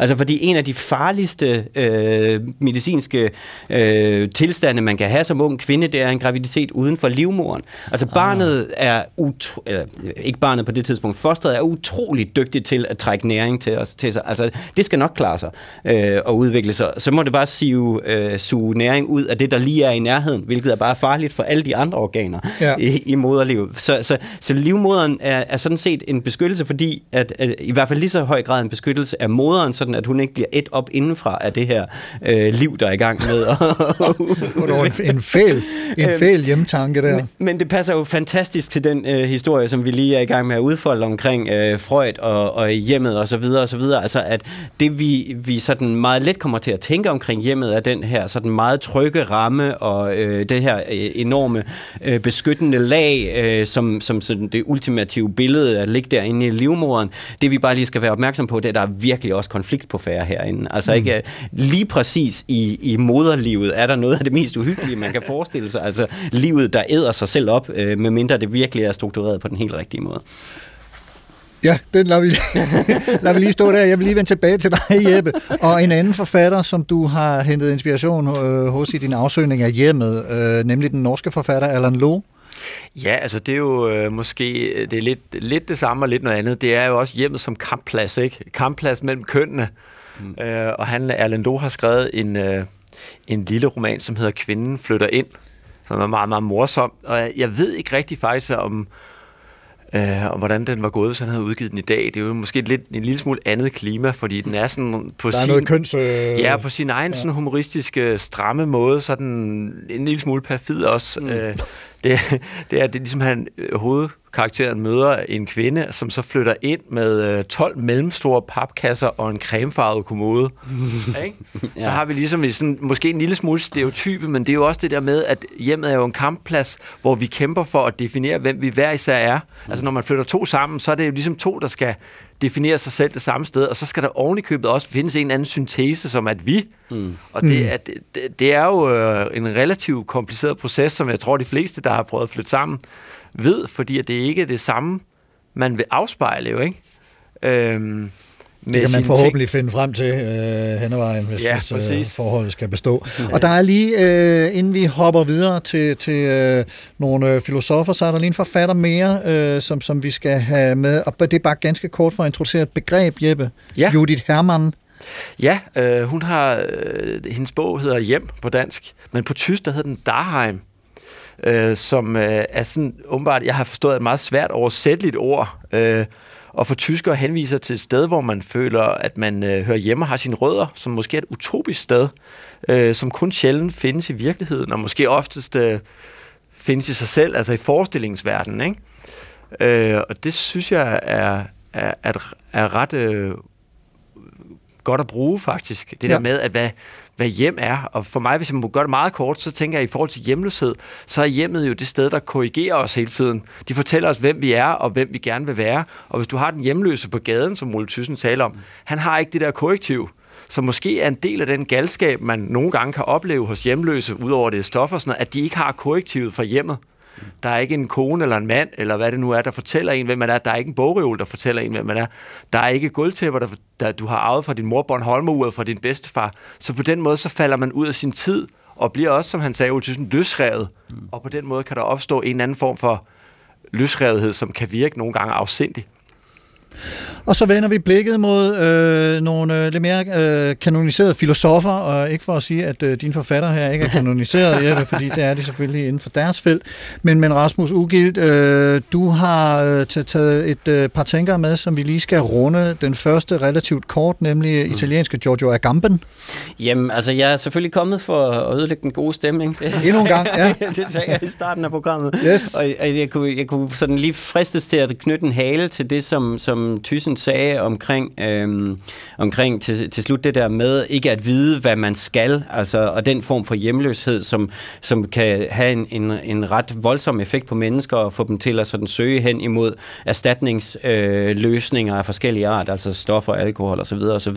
A: Altså, fordi en af de farligste øh, medicinske øh, tilstande, man kan have som ung kvinde, det er en graviditet uden for livmoren. Altså, barnet er, utro, eller, ikke barnet på det tidspunkt, fosteret er utroligt dygtigt til at trække næring til, os, til sig. Altså, det skal nok klare sig øh, og udvikle sig. Så må det bare sive, øh, suge næring ud af det, der lige er i nærheden, hvilket er bare farligt for alle de andre organer
C: Ja.
A: i, i moderlivet. Så, så, så livmoderen er, er sådan set en beskyttelse, fordi at, at i hvert fald lige så høj grad en beskyttelse af moderen, sådan at hun ikke bliver et op indenfra af det her øh, liv, der er i gang med.
C: Det var en, en fæl, en
A: Øhm,
C: fæl hjemtanke der.
A: Men, men det passer jo fantastisk til den øh, historie, som vi lige er i gang med at udfolde omkring øh, Freud og, og hjemmet og så videre og så videre. Altså at det vi, vi sådan meget let kommer til at tænke omkring hjemmet er den her sådan meget trygge ramme og øh, det her øh, enorme øh, beskyttende lag, øh, som, som sådan det ultimative billede at ligge derinde i livmoderen. Det vi bare lige skal være opmærksom på, det er, at der er virkelig også konflikt på færre herinde. Altså ikke øh, lige præcis i, i moderlivet er der noget af det mest uhyggelige, man kan forestille sig. Altså livet, der æder sig selv op, øh, medmindre det virkelig er struktureret på den helt rigtige måde.
C: Ja, den lader vi, lader vi lige stå der. Jeg vil lige vende tilbage til dig, Jeppe. Og en anden forfatter, som du har hentet inspiration øh, hos i din afsøgning af hjemmet, øh, nemlig den norske forfatter Allan Loe.
E: Ja, altså det er jo øh, måske det er lidt, lidt det samme og lidt noget andet. Det er jo også hjemmet som kampplads, ikke? Kampplads mellem kønnene. Mm. Øh, og han, Erland Loe, har skrevet en, øh, en lille roman, som hedder Kvinden flytter ind, som er meget, meget morsom. Og jeg, jeg ved ikke rigtig faktisk om, øh, om hvordan den var gået, hvis han havde udgivet den i dag. Det er jo måske et lidt, en lille smule andet klima, fordi den er sådan på
C: Der er
E: sin...
C: noget køns... Øh,
E: Ja, på sin egen ja. sådan humoristiske, stramme måde, så den en lille smule perfid også. Mm. Øh, det, det er det er ligesom, han øh, hovedkarakteren møder en kvinde, som så flytter ind med øh, 12 mellemstore papkasser og en cremefarvet kommode. ikke? Så
A: Ja.
E: har vi ligesom sådan, måske en lille smule stereotype, men det er jo også det der med, at hjemmet er jo en kampplads, hvor vi kæmper for at definere, hvem vi hver især er. Altså når man flytter to sammen, så er det jo ligesom to, der skal definere sig selv det samme sted, og så skal der oven i købet også findes en anden syntese, som at vi. Mm. Og det,
C: Mm.
E: er, det, det- det er jo øh, en relativt kompliceret proces, som jeg tror, de fleste, der har prøvet at flytte sammen, ved, fordi at det ikke er det samme, man vil afspejle jo, ikke? Øhm,
C: Det kan man forhåbentlig finde frem til øh, hen ad vejen, hvis,
E: Ja,
C: hvis øh, forholdet skal bestå. Og der er lige, øh, inden vi hopper videre til, til øh, nogle øh, filosofer, så er der lige en forfatter mere, øh, som, som vi skal have med. Og det er bare ganske kort for at introducere et begreb, Jeppe.
E: Ja.
C: Judith Hermann.
E: Ja, øh, hun har, øh, hendes bog hedder Hjem på dansk, men på tysk, der hedder den Daheim, øh, som øh, er sådan, åbenbart, jeg har forstået, et meget svært oversætteligt ord, øh, og for tyskere henviser til et sted, hvor man føler, at man øh, hører hjemme og har sine rødder, som måske er et utopisk sted, øh, som kun sjældent findes i virkeligheden, og måske oftest øh, findes i sig selv, altså i forestillingsverdenen, ikke? Øh, og det synes jeg er, er, er, er ret øh, godt at bruge faktisk. Det
C: Ja.
E: der med, at hvad, hvad hjem er. Og for mig, hvis jeg må gøre det meget kort, så tænker jeg, at i forhold til hjemløshed, så er hjemmet jo det sted, der korrigerer os hele tiden. De fortæller os, hvem vi er, og hvem vi gerne vil være. Og hvis du har den hjemløse på gaden, som Ole Thyssen taler om, han har ikke det der korrektiv. Så måske er en del af den galskab, man nogle gange kan opleve hos hjemløse, udover det stoffer og sådan noget, at de ikke har korrektivet fra hjemmet. Der er ikke en kone eller en mand, eller hvad det nu er, der fortæller en, hvem man er. Der er ikke en bogreol, der fortæller en, hvem man er. Der er ikke gulvtæpper, der, der du har arvet fra din mor, Bornholmeruret fra din bedstefar. Så på den måde, så falder man ud af sin tid, og bliver også, som han sagde, Ole Thyssen, løsrevet. Mm. Og på den måde kan der opstå en anden form for løsrevethed, som kan virke nogle gange afsindig.
C: Og så vender vi blikket mod øh, nogle øh, lidt mere øh, kanoniserede filosofer, og ikke for at sige, at øh, dine forfatter her ikke er kanoniseret, Jeppe, fordi det er de selvfølgelig inden for deres felt. Men, men Rasmus Ugild, øh, du har øh, taget- et øh, par tænker med, som vi lige skal runde. Den første relativt kort, nemlig italienske Giorgio Agamben.
A: Jamen, altså, jeg er selvfølgelig kommet for at ødelægge den gode stemning. Det
C: Endnu en gang, ja.
A: det sagde jeg i starten af programmet.
C: Yes.
A: Og, og jeg, kunne, jeg kunne sådan lige fristes til at knytte en hale til det, som, som Thyssen sagde omkring, øhm, omkring til, til slut det der med ikke at vide, hvad man skal, altså, og den form for hjemløshed, som, som kan have en, en, en ret voldsom effekt på mennesker og få dem til at sådan søge hen imod erstatningsløsninger øh, løsninger af forskellige art, altså stoffer, alkohol osv. osv.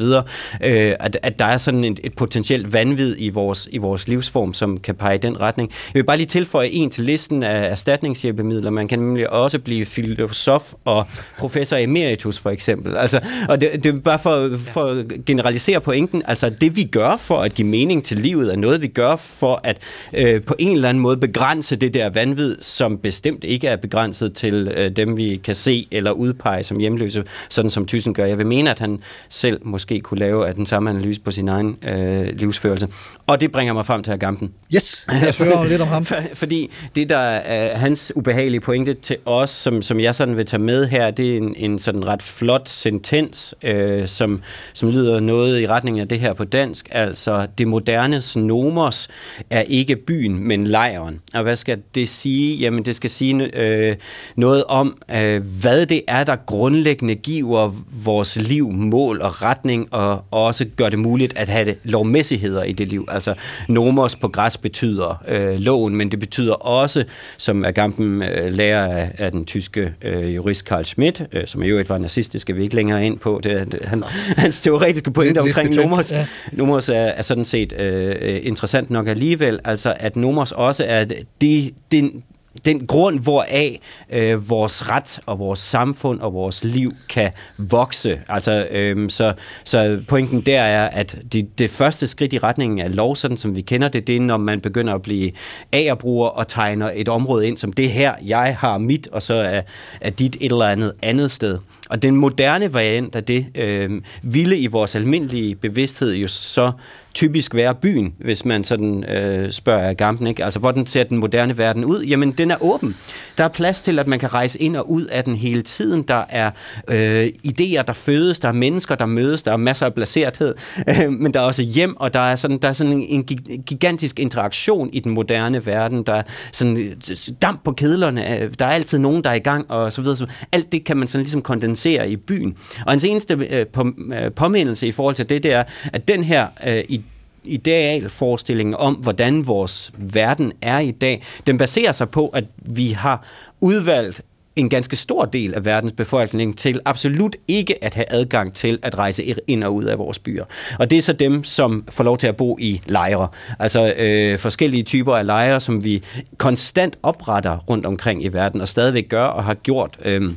A: Øh, at, at der er sådan et, et potentielt vanvid i vores, i vores livsform, som kan pege i den retning. Jeg vil bare lige tilføje en til listen af erstatningshjælpemidler. Man kan nemlig også blive filosof og professor emeritus, for eksempel. Altså, og det, det er bare for, for at generalisere pointen. Altså, det vi gør for at give mening til livet, er noget, vi gør for at øh, på en eller anden måde begrænse det der vanvid, som bestemt ikke er begrænset til øh, dem, vi kan se eller udpege som hjemløse, sådan som Thyssen gør. Jeg vil mene, at han selv måske kunne lave af den samme analyse på sin egen øh, livsførelse. Og det bringer mig frem til Agamben.
C: Yes, lad os høre lidt om ham.
A: For- Fordi det, der er hans ubehagelige pointe til os, som, som jeg sådan vil tage med her, det er en, en sådan ret flot sentens, øh, som, som lyder noget i retning af det her på dansk. Altså, det moderne nomos er ikke byen, men lejren. Og hvad skal det sige? Jamen, det skal sige øh, noget om, øh, hvad det er, der grundlæggende giver vores liv mål og retning, og også gør det muligt at have det lovmæssigheder i det liv. Altså, nomos på græs betyder øh, loven, men det betyder også, som Agamben øh, lærer af, af den tyske øh, jurist Karl Schmidt, øh, som i øvrigt var nazistisk skal vi ikke længere ind på. Det, det, han, hans teoretiske pointe
C: Lidt- lidt
A: omkring
C: betændt,
A: nomos,
C: ja.
A: nomos er, er sådan set øh, øh, interessant nok alligevel, altså at nomos også er det, den, den grund, hvoraf øh, vores ret og vores samfund og vores liv kan vokse. Altså, øh, så, så pointen der er, at det, det første skridt i retningen af lov, sådan som vi kender det, det er, når man begynder at blive agerbruger og tegner et område ind som det her, jeg har mit, og så er, er dit et eller andet andet sted. Og den moderne variant af det øh, ville i vores almindelige bevidsthed jo så typisk være byen, hvis man sådan øh, spørger Gampen, ikke? Altså, hvordan ser den moderne verden ud? Jamen, den er åben. Der er plads til, at man kan rejse ind og ud af den hele tiden. Der er øh, idéer, der fødes, der er mennesker, der mødes, der er masser af placerethed, øh, men der er også hjem, og der er sådan, der er sådan en, en gigantisk interaktion i den moderne verden. Der er sådan øh, damp på kedlerne, øh, der er altid nogen, der er i gang, og så videre. Så alt det kan man sådan ligesom kondensere i byen. Og en eneste øh, på, øh, påmindelse i forhold til det, det er, at den her øh, i idealforestilling om, hvordan vores verden er i dag, den baserer sig på, at vi har udvalgt en ganske stor del af verdens befolkning til absolut ikke at have adgang til at rejse ind og ud af vores byer. Og det er så dem, som får lov til at bo i lejre. Altså øh, forskellige typer af lejre, som vi konstant opretter rundt omkring i verden, og stadigvæk gør og har gjort... Øh,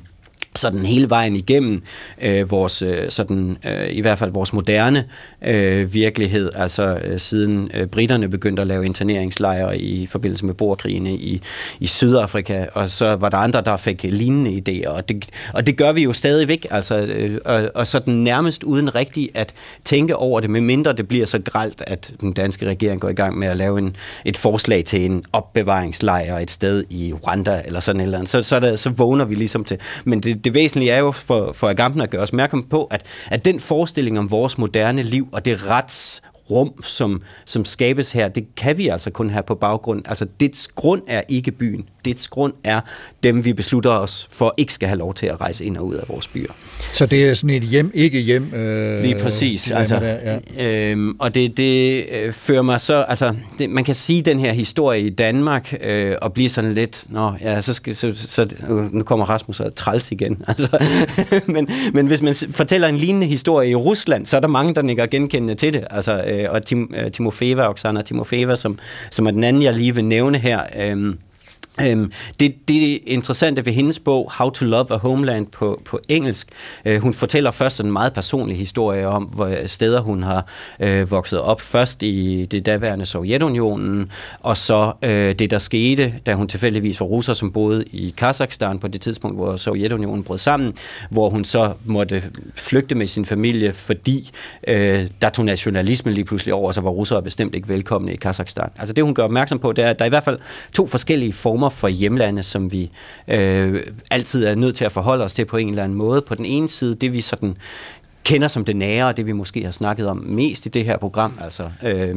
A: sådan hele vejen igennem øh, vores øh, sådan øh, i hvert fald vores moderne øh, virkelighed. Altså øh, siden øh, britterne begyndte at lave interneringslejre i forbindelse med borgerkrigene i i Sydafrika og så var der andre der fik lignende idéer og det og det gør vi jo stadigvæk. Altså øh, og, og sådan nærmest uden rigtig at tænke over det medmindre det bliver så gralt at den danske regering går i gang med at lave en et forslag til en opbevaringslejr et sted i Rwanda eller sådan et eller andet. Så så, der, så vågner vi ligesom til. Men det, det væsentlige er jo for, for Agamben at gøre os opmærksom på, at, at den forestilling om vores moderne liv og det rets rum, som, som skabes her, det kan vi altså kun have på baggrund. Altså, dets grund er ikke byen. Dets grund er dem, vi beslutter os for ikke skal have lov til at rejse ind og ud af vores byer.
C: Så det er sådan et hjem, ikke hjem. Øh,
A: Lige præcis.
C: dilemma
A: Altså,
C: der, ja.
A: øhm, og det, det øh, fører mig så, altså, det, man kan sige den her historie i Danmark, øh, og blive sådan lidt, nå, ja, så, skal, så, så nu- nu kommer Rasmus og træls igen. Altså, men, men hvis man fortæller en lignende historie i Rusland, så er der mange, der nikker genkendende til det. Altså, øh, og Tim, øh, Timofeva, Oksana Timofeva, som, som er den anden, jeg lige vil nævne her, øh, Øhm, det, det interessante ved hendes bog, How to Love a Homeland på, på engelsk, øh, hun fortæller først en meget personlig historie om, hvor øh, steder hun har øh, vokset op. Først i det daværende Sovjetunionen, og så øh, det, der skete, da hun tilfældigvis var russer, som boede i Kazakhstan på det tidspunkt, hvor Sovjetunionen brød sammen, hvor hun så måtte flygte med sin familie, fordi øh, der tog nationalismen lige pludselig over, så var russere bestemt ikke velkomne i Kazakhstan. Altså det, hun gør opmærksom på, det er, at der er i hvert fald to forskellige former for hjemlande, som vi øh, altid er nødt til at forholde os til på en eller anden måde. På den ene side, det vi sådan kender som det nære, og det vi måske har snakket om mest i det her program, altså øh,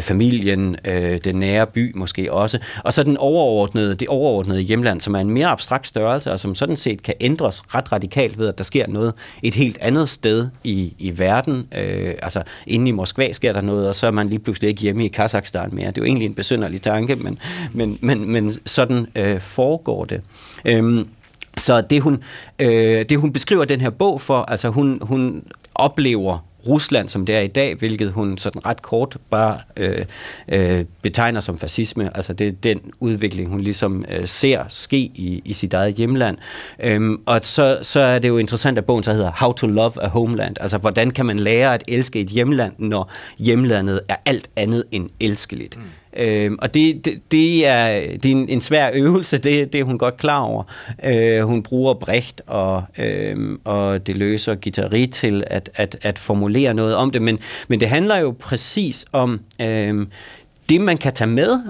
A: familien, øh, den nære by måske også, og så den overordnede, det overordnede hjemland, som er en mere abstrakt størrelse, og som sådan set kan ændres ret radikalt ved, at der sker noget et helt andet sted i, i verden. Øh, altså inde i Moskva sker der noget, og så er man lige pludselig ikke hjemme i Kazakhstan mere. Det er jo egentlig en besynderlig tanke, men, men, men, men sådan øh, foregår det. Øh, så det hun, øh, det hun beskriver den her bog for, altså hun, hun oplever Rusland, som det er i dag, hvilket hun sådan ret kort bare øh, øh, betegner som fascisme. Altså det er den udvikling, hun ligesom øh, ser ske i, i sit eget hjemland. Øhm, og så, så er det jo interessant, at bogen så hedder How to Love a Homeland. Altså hvordan kan man lære at elske et hjemland, når hjemlandet er alt andet end elskeligt. Mm. Øh, og det, det, det, er, det er en, en svær øvelse, det, det er hun godt klar over. Øh, hun bruger Brecht og, øh, og det løser guitari til at, at, at formulere noget om det, men, men det handler jo præcis om øh, det, man kan tage med,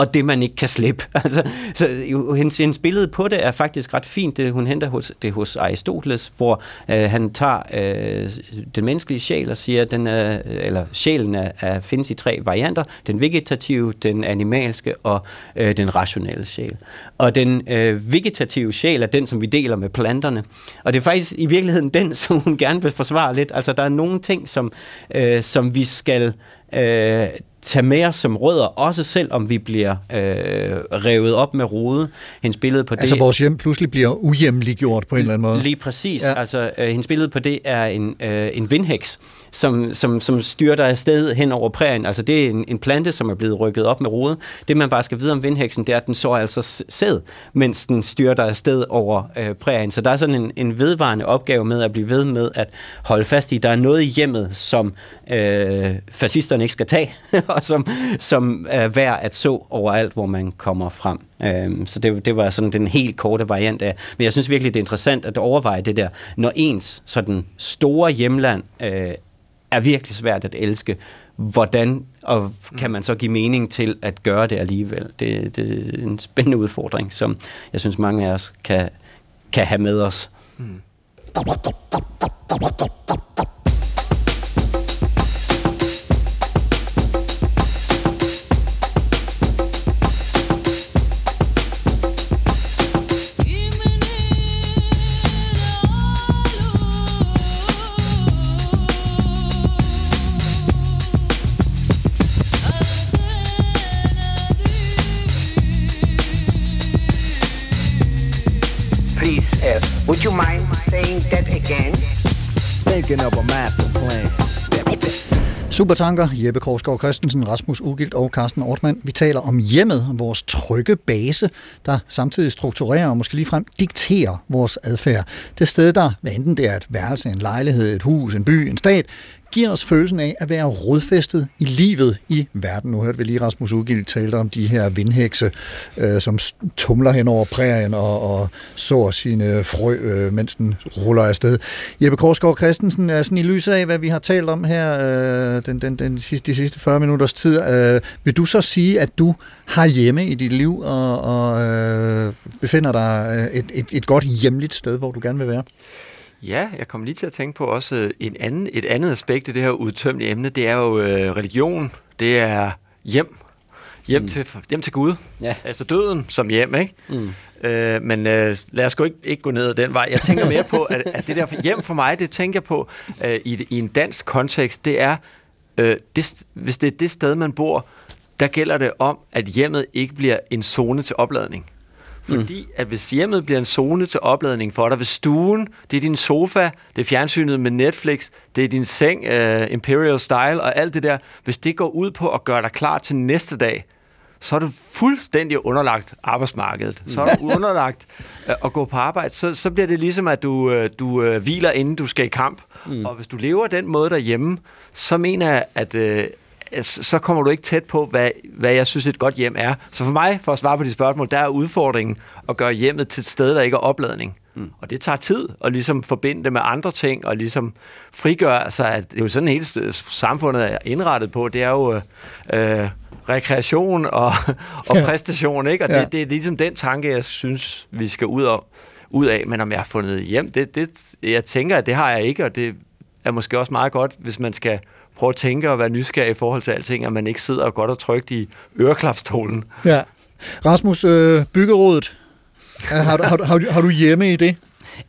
A: og det man ikke kan slippe. Altså, så hendes, hendes billede på det er faktisk ret fint, det hun henter hos, det hos Aristoteles, hvor øh, han tager øh, den menneskelige sjæl og siger, at den er, eller sjælen er, er, findes i tre varianter, den vegetative, den animalske og øh, den rationelle sjæl. Og den øh, vegetative sjæl er den, som vi deler med planterne. Og det er faktisk i virkeligheden den, som hun gerne vil forsvare lidt. Altså der er nogle ting, som, øh, som vi skal øh, tage med os som rødder, også selv om vi bliver øh, revet op med rode. Hendes billede på det...
C: Altså vores hjem pludselig bliver ujemliggjort på en eller anden måde.
A: Lige præcis. Ja. Altså, øh, hendes billede på det er en, øh, en vindhæks, som, som, som styrter afsted hen over prærien. Altså det er en, en plante, som er blevet rykket op med rode. Det man bare skal vide om vindhæksen, det er, at den så altså sæd, mens den styrter afsted over øh, prærien. Så der er sådan en, en vedvarende opgave med at blive ved med at holde fast i, der er noget i hjemmet, som øh, fascisterne ikke skal tage, og som, som er værd at så overalt, hvor man kommer frem. Øhm, så det, det var sådan den helt korte variant af. Men jeg synes virkelig, det er interessant at overveje det der, når ens sådan store hjemland øh, er virkelig svært at elske, hvordan og kan man så give mening til at gøre det alligevel? Det, det er en spændende udfordring, som jeg synes mange af os kan, kan have med os. Mm.
Q: Would you mind saying that again?
R: Thinking of a master plan.
C: Supertanker, Jeppe Korsgaard Christensen, Rasmus Ugilt og Carsten Ortmann. Vi taler om hjemmet, vores trygge base, der samtidig strukturerer og måske ligefrem dikterer vores adfærd. Det sted, der, hvad enten det er et værelse, en lejlighed, et hus, en by, en stat, giver os følelsen af at være rodfæstet i livet i verden. Nu hørte vi lige Rasmus Ugild tale om de her vindhekse, øh, som tumler hen over prærien og, og sår sine frø, øh, mens den ruller afsted. Jeppe Korsgaard Christensen, er sådan i lyset af, hvad vi har talt om her øh, den, den, den sidste, de sidste 40 minutters tid, øh, vil du så sige, at du har hjemme i dit liv og, og øh, befinder dig øh, et, et, et godt hjemligt sted, hvor du gerne vil være?
E: Ja, jeg kom lige til at tænke på også øh, en anden, et andet aspekt i det her udtømmelige emne, det er jo øh, religion, det er hjem, hjem, mm. til, hjem til Gud,
A: ja.
E: altså døden som hjem, ikke? Mm. Øh, men øh, lad os gå ikke, ikke gå ned ad den vej. Jeg tænker mere på, at, at det der hjem for mig, det tænker jeg på øh, i, i en dansk kontekst, det er, øh, det, hvis det er det sted, man bor, der gælder det om, at hjemmet ikke bliver en zone til opladning. Fordi at hvis hjemmet bliver en zone til opladning for dig, hvis stuen, det er din sofa, det er fjernsynet med Netflix, det er din seng, uh, Imperial Style og alt det der, hvis det går ud på at gøre dig klar til næste dag, så er du fuldstændig underlagt arbejdsmarkedet. Så er du underlagt øh, at gå på arbejde. Så, så bliver det ligesom, at du, øh, du øh, hviler, inden du skal i kamp. Mm. Og hvis du lever den måde derhjemme, så mener jeg, at... Øh, så kommer du ikke tæt på, hvad, hvad jeg synes et godt hjem er. Så for mig, for at svare på de spørgsmål, der er udfordringen at gøre hjemmet til et sted, der ikke er opladning. Mm. Og det tager tid at ligesom forbinde det med andre ting, og ligesom frigøre sig, at det er jo sådan hele samfundet er indrettet på, det er jo øh, øh, rekreation og, og
S: Ja.
E: præstation, ikke? Og
S: Ja.
E: det, det er ligesom den tanke, jeg synes, vi skal ud, af, ud af. Men om jeg har fundet hjem, det, det, jeg tænker, at det har jeg ikke, og det er måske også meget godt, hvis man skal prøve at tænke og være nysgerrig i forhold til alting, at man ikke sidder godt og trygt i øreklapstolen.
C: Ja. Rasmus, øh, byggerådet, har, har, du- har, har du hjemme i det?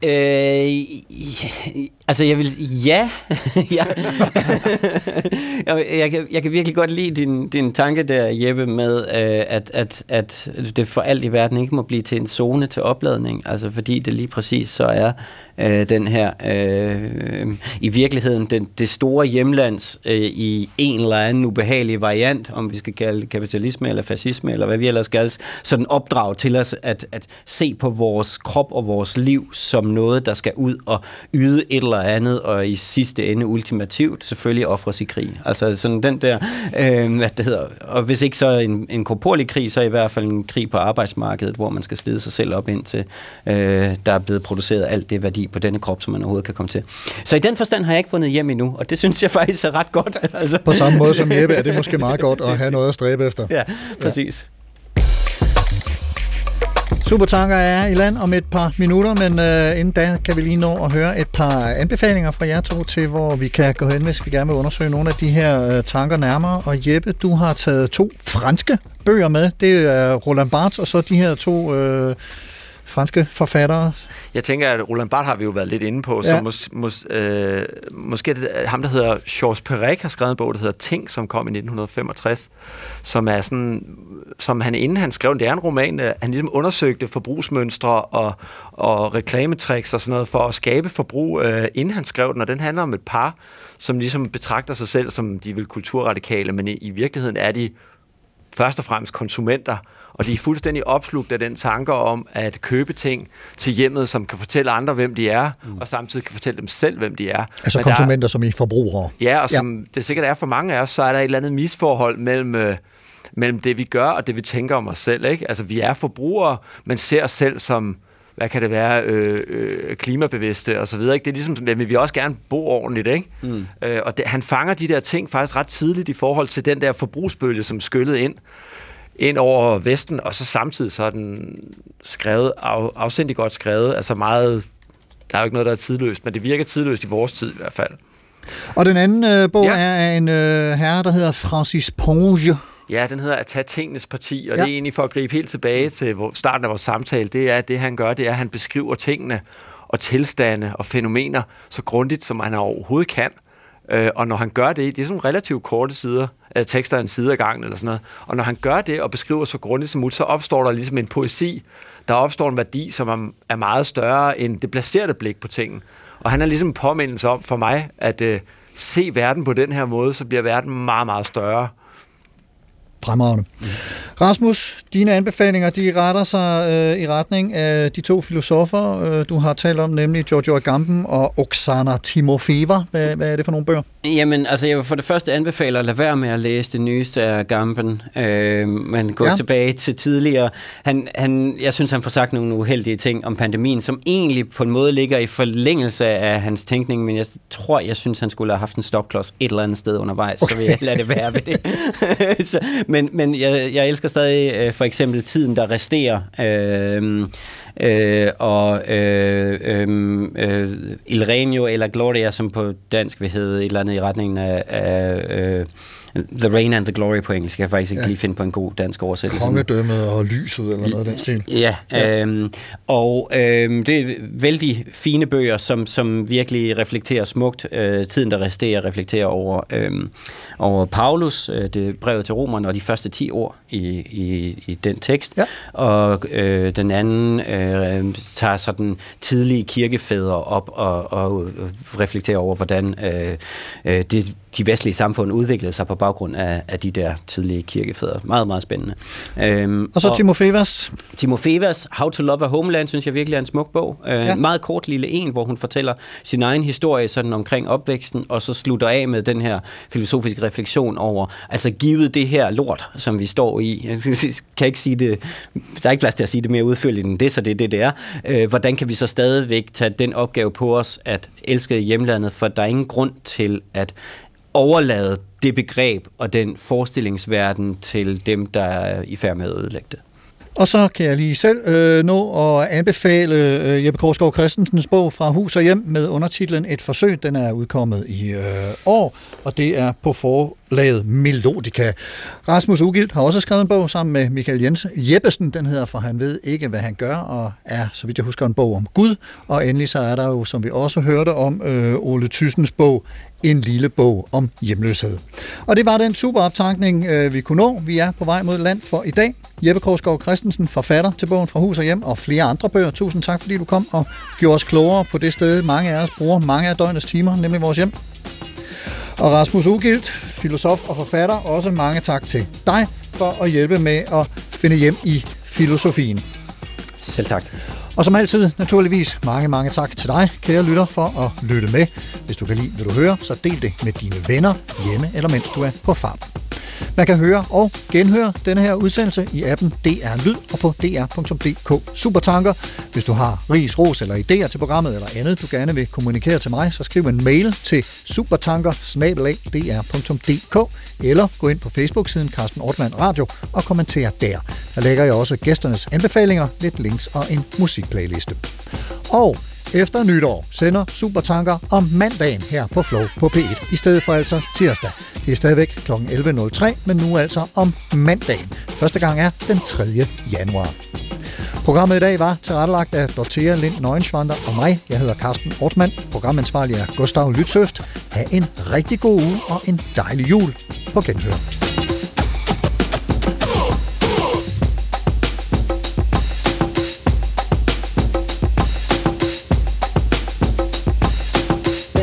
A: Øh, altså, jeg vil... Ja. jeg, jeg, kan, jeg kan virkelig godt lide din, din tanke der, Jeppe, med, øh, at, at, at det for alt i verden ikke må blive til en zone til opladning. Altså, fordi det lige præcis så er øh, den her... Øh, I virkeligheden, den, det store hjemlands øh, i en eller anden ubehagelig variant, om vi skal kalde det kapitalisme eller fascisme, eller hvad vi ellers skal, sådan opdrag til os at, at se på vores krop og vores liv som noget, der skal ud og yde et eller andet, og i sidste ende ultimativt selvfølgelig offres i krig. Altså sådan den der, øh, hvad det hedder, og hvis ikke så en, en korporlig krig, så i hvert fald en krig på arbejdsmarkedet, hvor man skal slide sig selv op indtil øh, der er blevet produceret alt det værdi på denne krop, som man overhovedet kan komme til. Så i den forstand har jeg ikke fundet hjem endnu, og det synes jeg faktisk er ret godt. Altså.
C: På samme måde som Jeppe er det måske meget godt at have noget at stræbe efter.
A: Ja, præcis.
C: Supertanker er i land om et par minutter, men øh, inden da kan vi lige nå at høre et par anbefalinger fra jer to til, hvor vi kan gå hen, hvis vi gerne vil undersøge nogle af de her øh, tanker nærmere. Og Jeppe, du har taget to franske bøger med. Det er Roland Barthes og så de her to øh, franske forfattere.
E: Jeg tænker, at Roland Barthes har vi jo været lidt inde på, så
C: Ja.
E: mås, mås, øh, måske det ham, der hedder Georges Perec, har skrevet en bog, der hedder Ting, som kom i 1965, som er sådan, som han inden han skrev det er en roman, øh, han ligesom undersøgte forbrugsmønstre og, og reklametricks og sådan noget for at skabe forbrug, øh, inden han skrev den, og den handler om et par, som ligesom betragter sig selv som de vil kulturradikale, men i, i virkeligheden er de først og fremmest konsumenter, og de er fuldstændig opslugt af den tanke om at købe ting til hjemmet, som kan fortælle andre, hvem de er, mm. og samtidig kan fortælle dem selv, hvem de er.
C: Altså
E: Men der er-
C: konsumenter, som i forbrugere.
E: Ja, og som ja. det sikkert er for mange af os, så er der et eller andet misforhold mellem, øh, mellem det, vi gør, og det, vi tænker om os selv. Ikke? Altså, vi er forbrugere, men ser os selv som, hvad kan det være, øh, øh, klimabevidste og så videre. Ikke? Det er ligesom, at vi vil også gerne bo ordentligt. Ikke?
A: Mm.
E: Øh, og det, han fanger de der ting faktisk ret tidligt i forhold til den der forbrugsbølge, som skyllede ind ind over Vesten, og så samtidig så er den skrevet, af, afsindigt godt skrevet, altså meget, der er jo ikke noget, der er tidløst, men det virker tidløst i vores tid i hvert fald.
C: Og den anden øh, bog ja. er af en øh, herre, der hedder Francis Ponge.
E: Ja, den hedder At tage tingenes parti, og
C: Ja.
E: det er egentlig for at gribe helt tilbage til hvor- starten af vores samtale, det er, at det han gør, det er, at han beskriver tingene og tilstande og fænomener så grundigt, som han overhovedet kan. Øh, og når han gør det, det er sådan relativt korte sider, øh, tekster en side ad gangen eller sådan noget, og når han gør det og beskriver så grundigt som muligt, så opstår der ligesom en poesi, der opstår en værdi, som er, er meget større end det placerede blik på tingene. Og han er ligesom en påmindelse om for mig, at øh, se verden på den her måde, så bliver verden meget, meget større.
C: Fremragende. Rasmus, dine anbefalinger, de retter sig øh, i retning af de to filosofer, øh, du har talt om, nemlig Giorgio Agamben og Oksana Timofeva. Hvad, hvad er det for nogle bøger?
A: Jamen, altså jeg vil for det første anbefale at lade være med at læse det nyeste af Gampen, øh, men gå
C: Ja.
A: ja. tilbage til tidligere. Han, han, jeg synes, han får sagt nogle uheldige ting om pandemien, som egentlig på en måde ligger i forlængelse af hans tænkning, men jeg tror, jeg synes, han skulle have haft en stopklods et eller andet sted undervejs, okay. så vil jeg lade det være ved det. så, men men jeg, jeg elsker stadig øh, for eksempel tiden, der resterer, øh, øh, og øh, øhm, øh, øh, Il Regno eller Gloria, som på dansk vil hedde et eller andet i retningen af, af øh, The Rain and the Glory på engelsk. Jeg kan faktisk ikke
C: Ja.
A: lige finde på en god dansk oversættelse.
C: Kongedømmet og lyset, eller noget af den stil.
A: Ja, ja. Øhm, og øhm, det er vældig fine bøger, som, som virkelig reflekterer smukt. Øh, tiden, der resterer, reflekterer over, øhm, over Paulus, øh, det brevet til romerne, og de første 10 ord i, i, i den tekst.
C: Ja.
A: Og øh, den anden øh, tager sådan tidlige kirkefædre op og, og reflekterer over, hvordan øh, øh, det de vestlige samfund udviklede sig på baggrund af, af de der tidlige kirkefædre. Meget, meget spændende. Øhm,
C: Og så Timofevas.
A: Timofevas How to Love a Homeland, synes jeg virkelig er en smuk bog. Øh,
C: ja.
A: Meget kort lille en, hvor hun fortæller sin egen historie sådan omkring opvæksten, og så slutter af med den her filosofiske refleksion over, altså givet det her lort, som vi står i, jeg kan ikke sige det, der er ikke plads til at sige det mere udførligt end det, så det er det, det er. Øh, hvordan kan vi så stadigvæk tage den opgave på os at elske hjemlandet, for der er ingen grund til at overlade det begreb og den forestillingsverden til dem, der er i færd med at ødelægge det.
C: Og så kan jeg lige selv øh, nå at anbefale øh, Jeppe Korsgaard Christensens bog Fra hus og hjem med undertitlen Et forsøg. Den er udkommet i øh, år, og det er på for, lavet melodika. Rasmus Ugilt har også skrevet en bog sammen med Michael Jens Jeppesen. Den hedder For han ved ikke, hvad han gør, og er, så vidt jeg husker, en bog om Gud. Og endelig så er der jo, som vi også hørte om, øh, Ole Thyssens bog en lille bog om hjemløshed. Og det var den super optankning, øh, vi kunne nå. Vi er på vej mod land for i dag. Jeppe Korsgaard Christensen, forfatter til bogen Fra hus og hjem, og flere andre bøger. Tusind tak, fordi du kom og gjorde os klogere på det sted, mange af os bruger mange af døgnets timer, nemlig vores hjem. Og Rasmus Ugilt, filosof og forfatter, også mange tak til dig for at hjælpe med at finde hjem i filosofien.
A: Selv tak.
C: Og som altid, naturligvis, mange, mange tak til dig, kære lytter, for at lytte med. Hvis du kan lide, hvad du hører, så del det med dine venner hjemme eller mens du er på fart. Man kan høre og genhøre denne her udsendelse i appen DR Lyd og på dr.dk Supertanker. Hvis du har ris, ros eller idéer til programmet eller andet, du gerne vil kommunikere til mig, så skriv en mail til supertanker eller gå ind på Facebook-siden Carsten Ortmann Radio og kommenter der. Der lægger jeg også gæsternes anbefalinger, lidt links og en musik musikplayliste. Og efter nytår sender Supertanker om mandagen her på Flow på P1, i stedet for altså tirsdag. Det er stadigvæk kl. 11.03, men nu altså om mandagen. Første gang er den 3. januar. Programmet i dag var tilrettelagt af Dorthea Lind Nøgenschwander og mig. Jeg hedder Carsten Ortmann. Programansvarlig er Gustav Lytsøft. Ha' en rigtig god uge og en dejlig jul på genhør.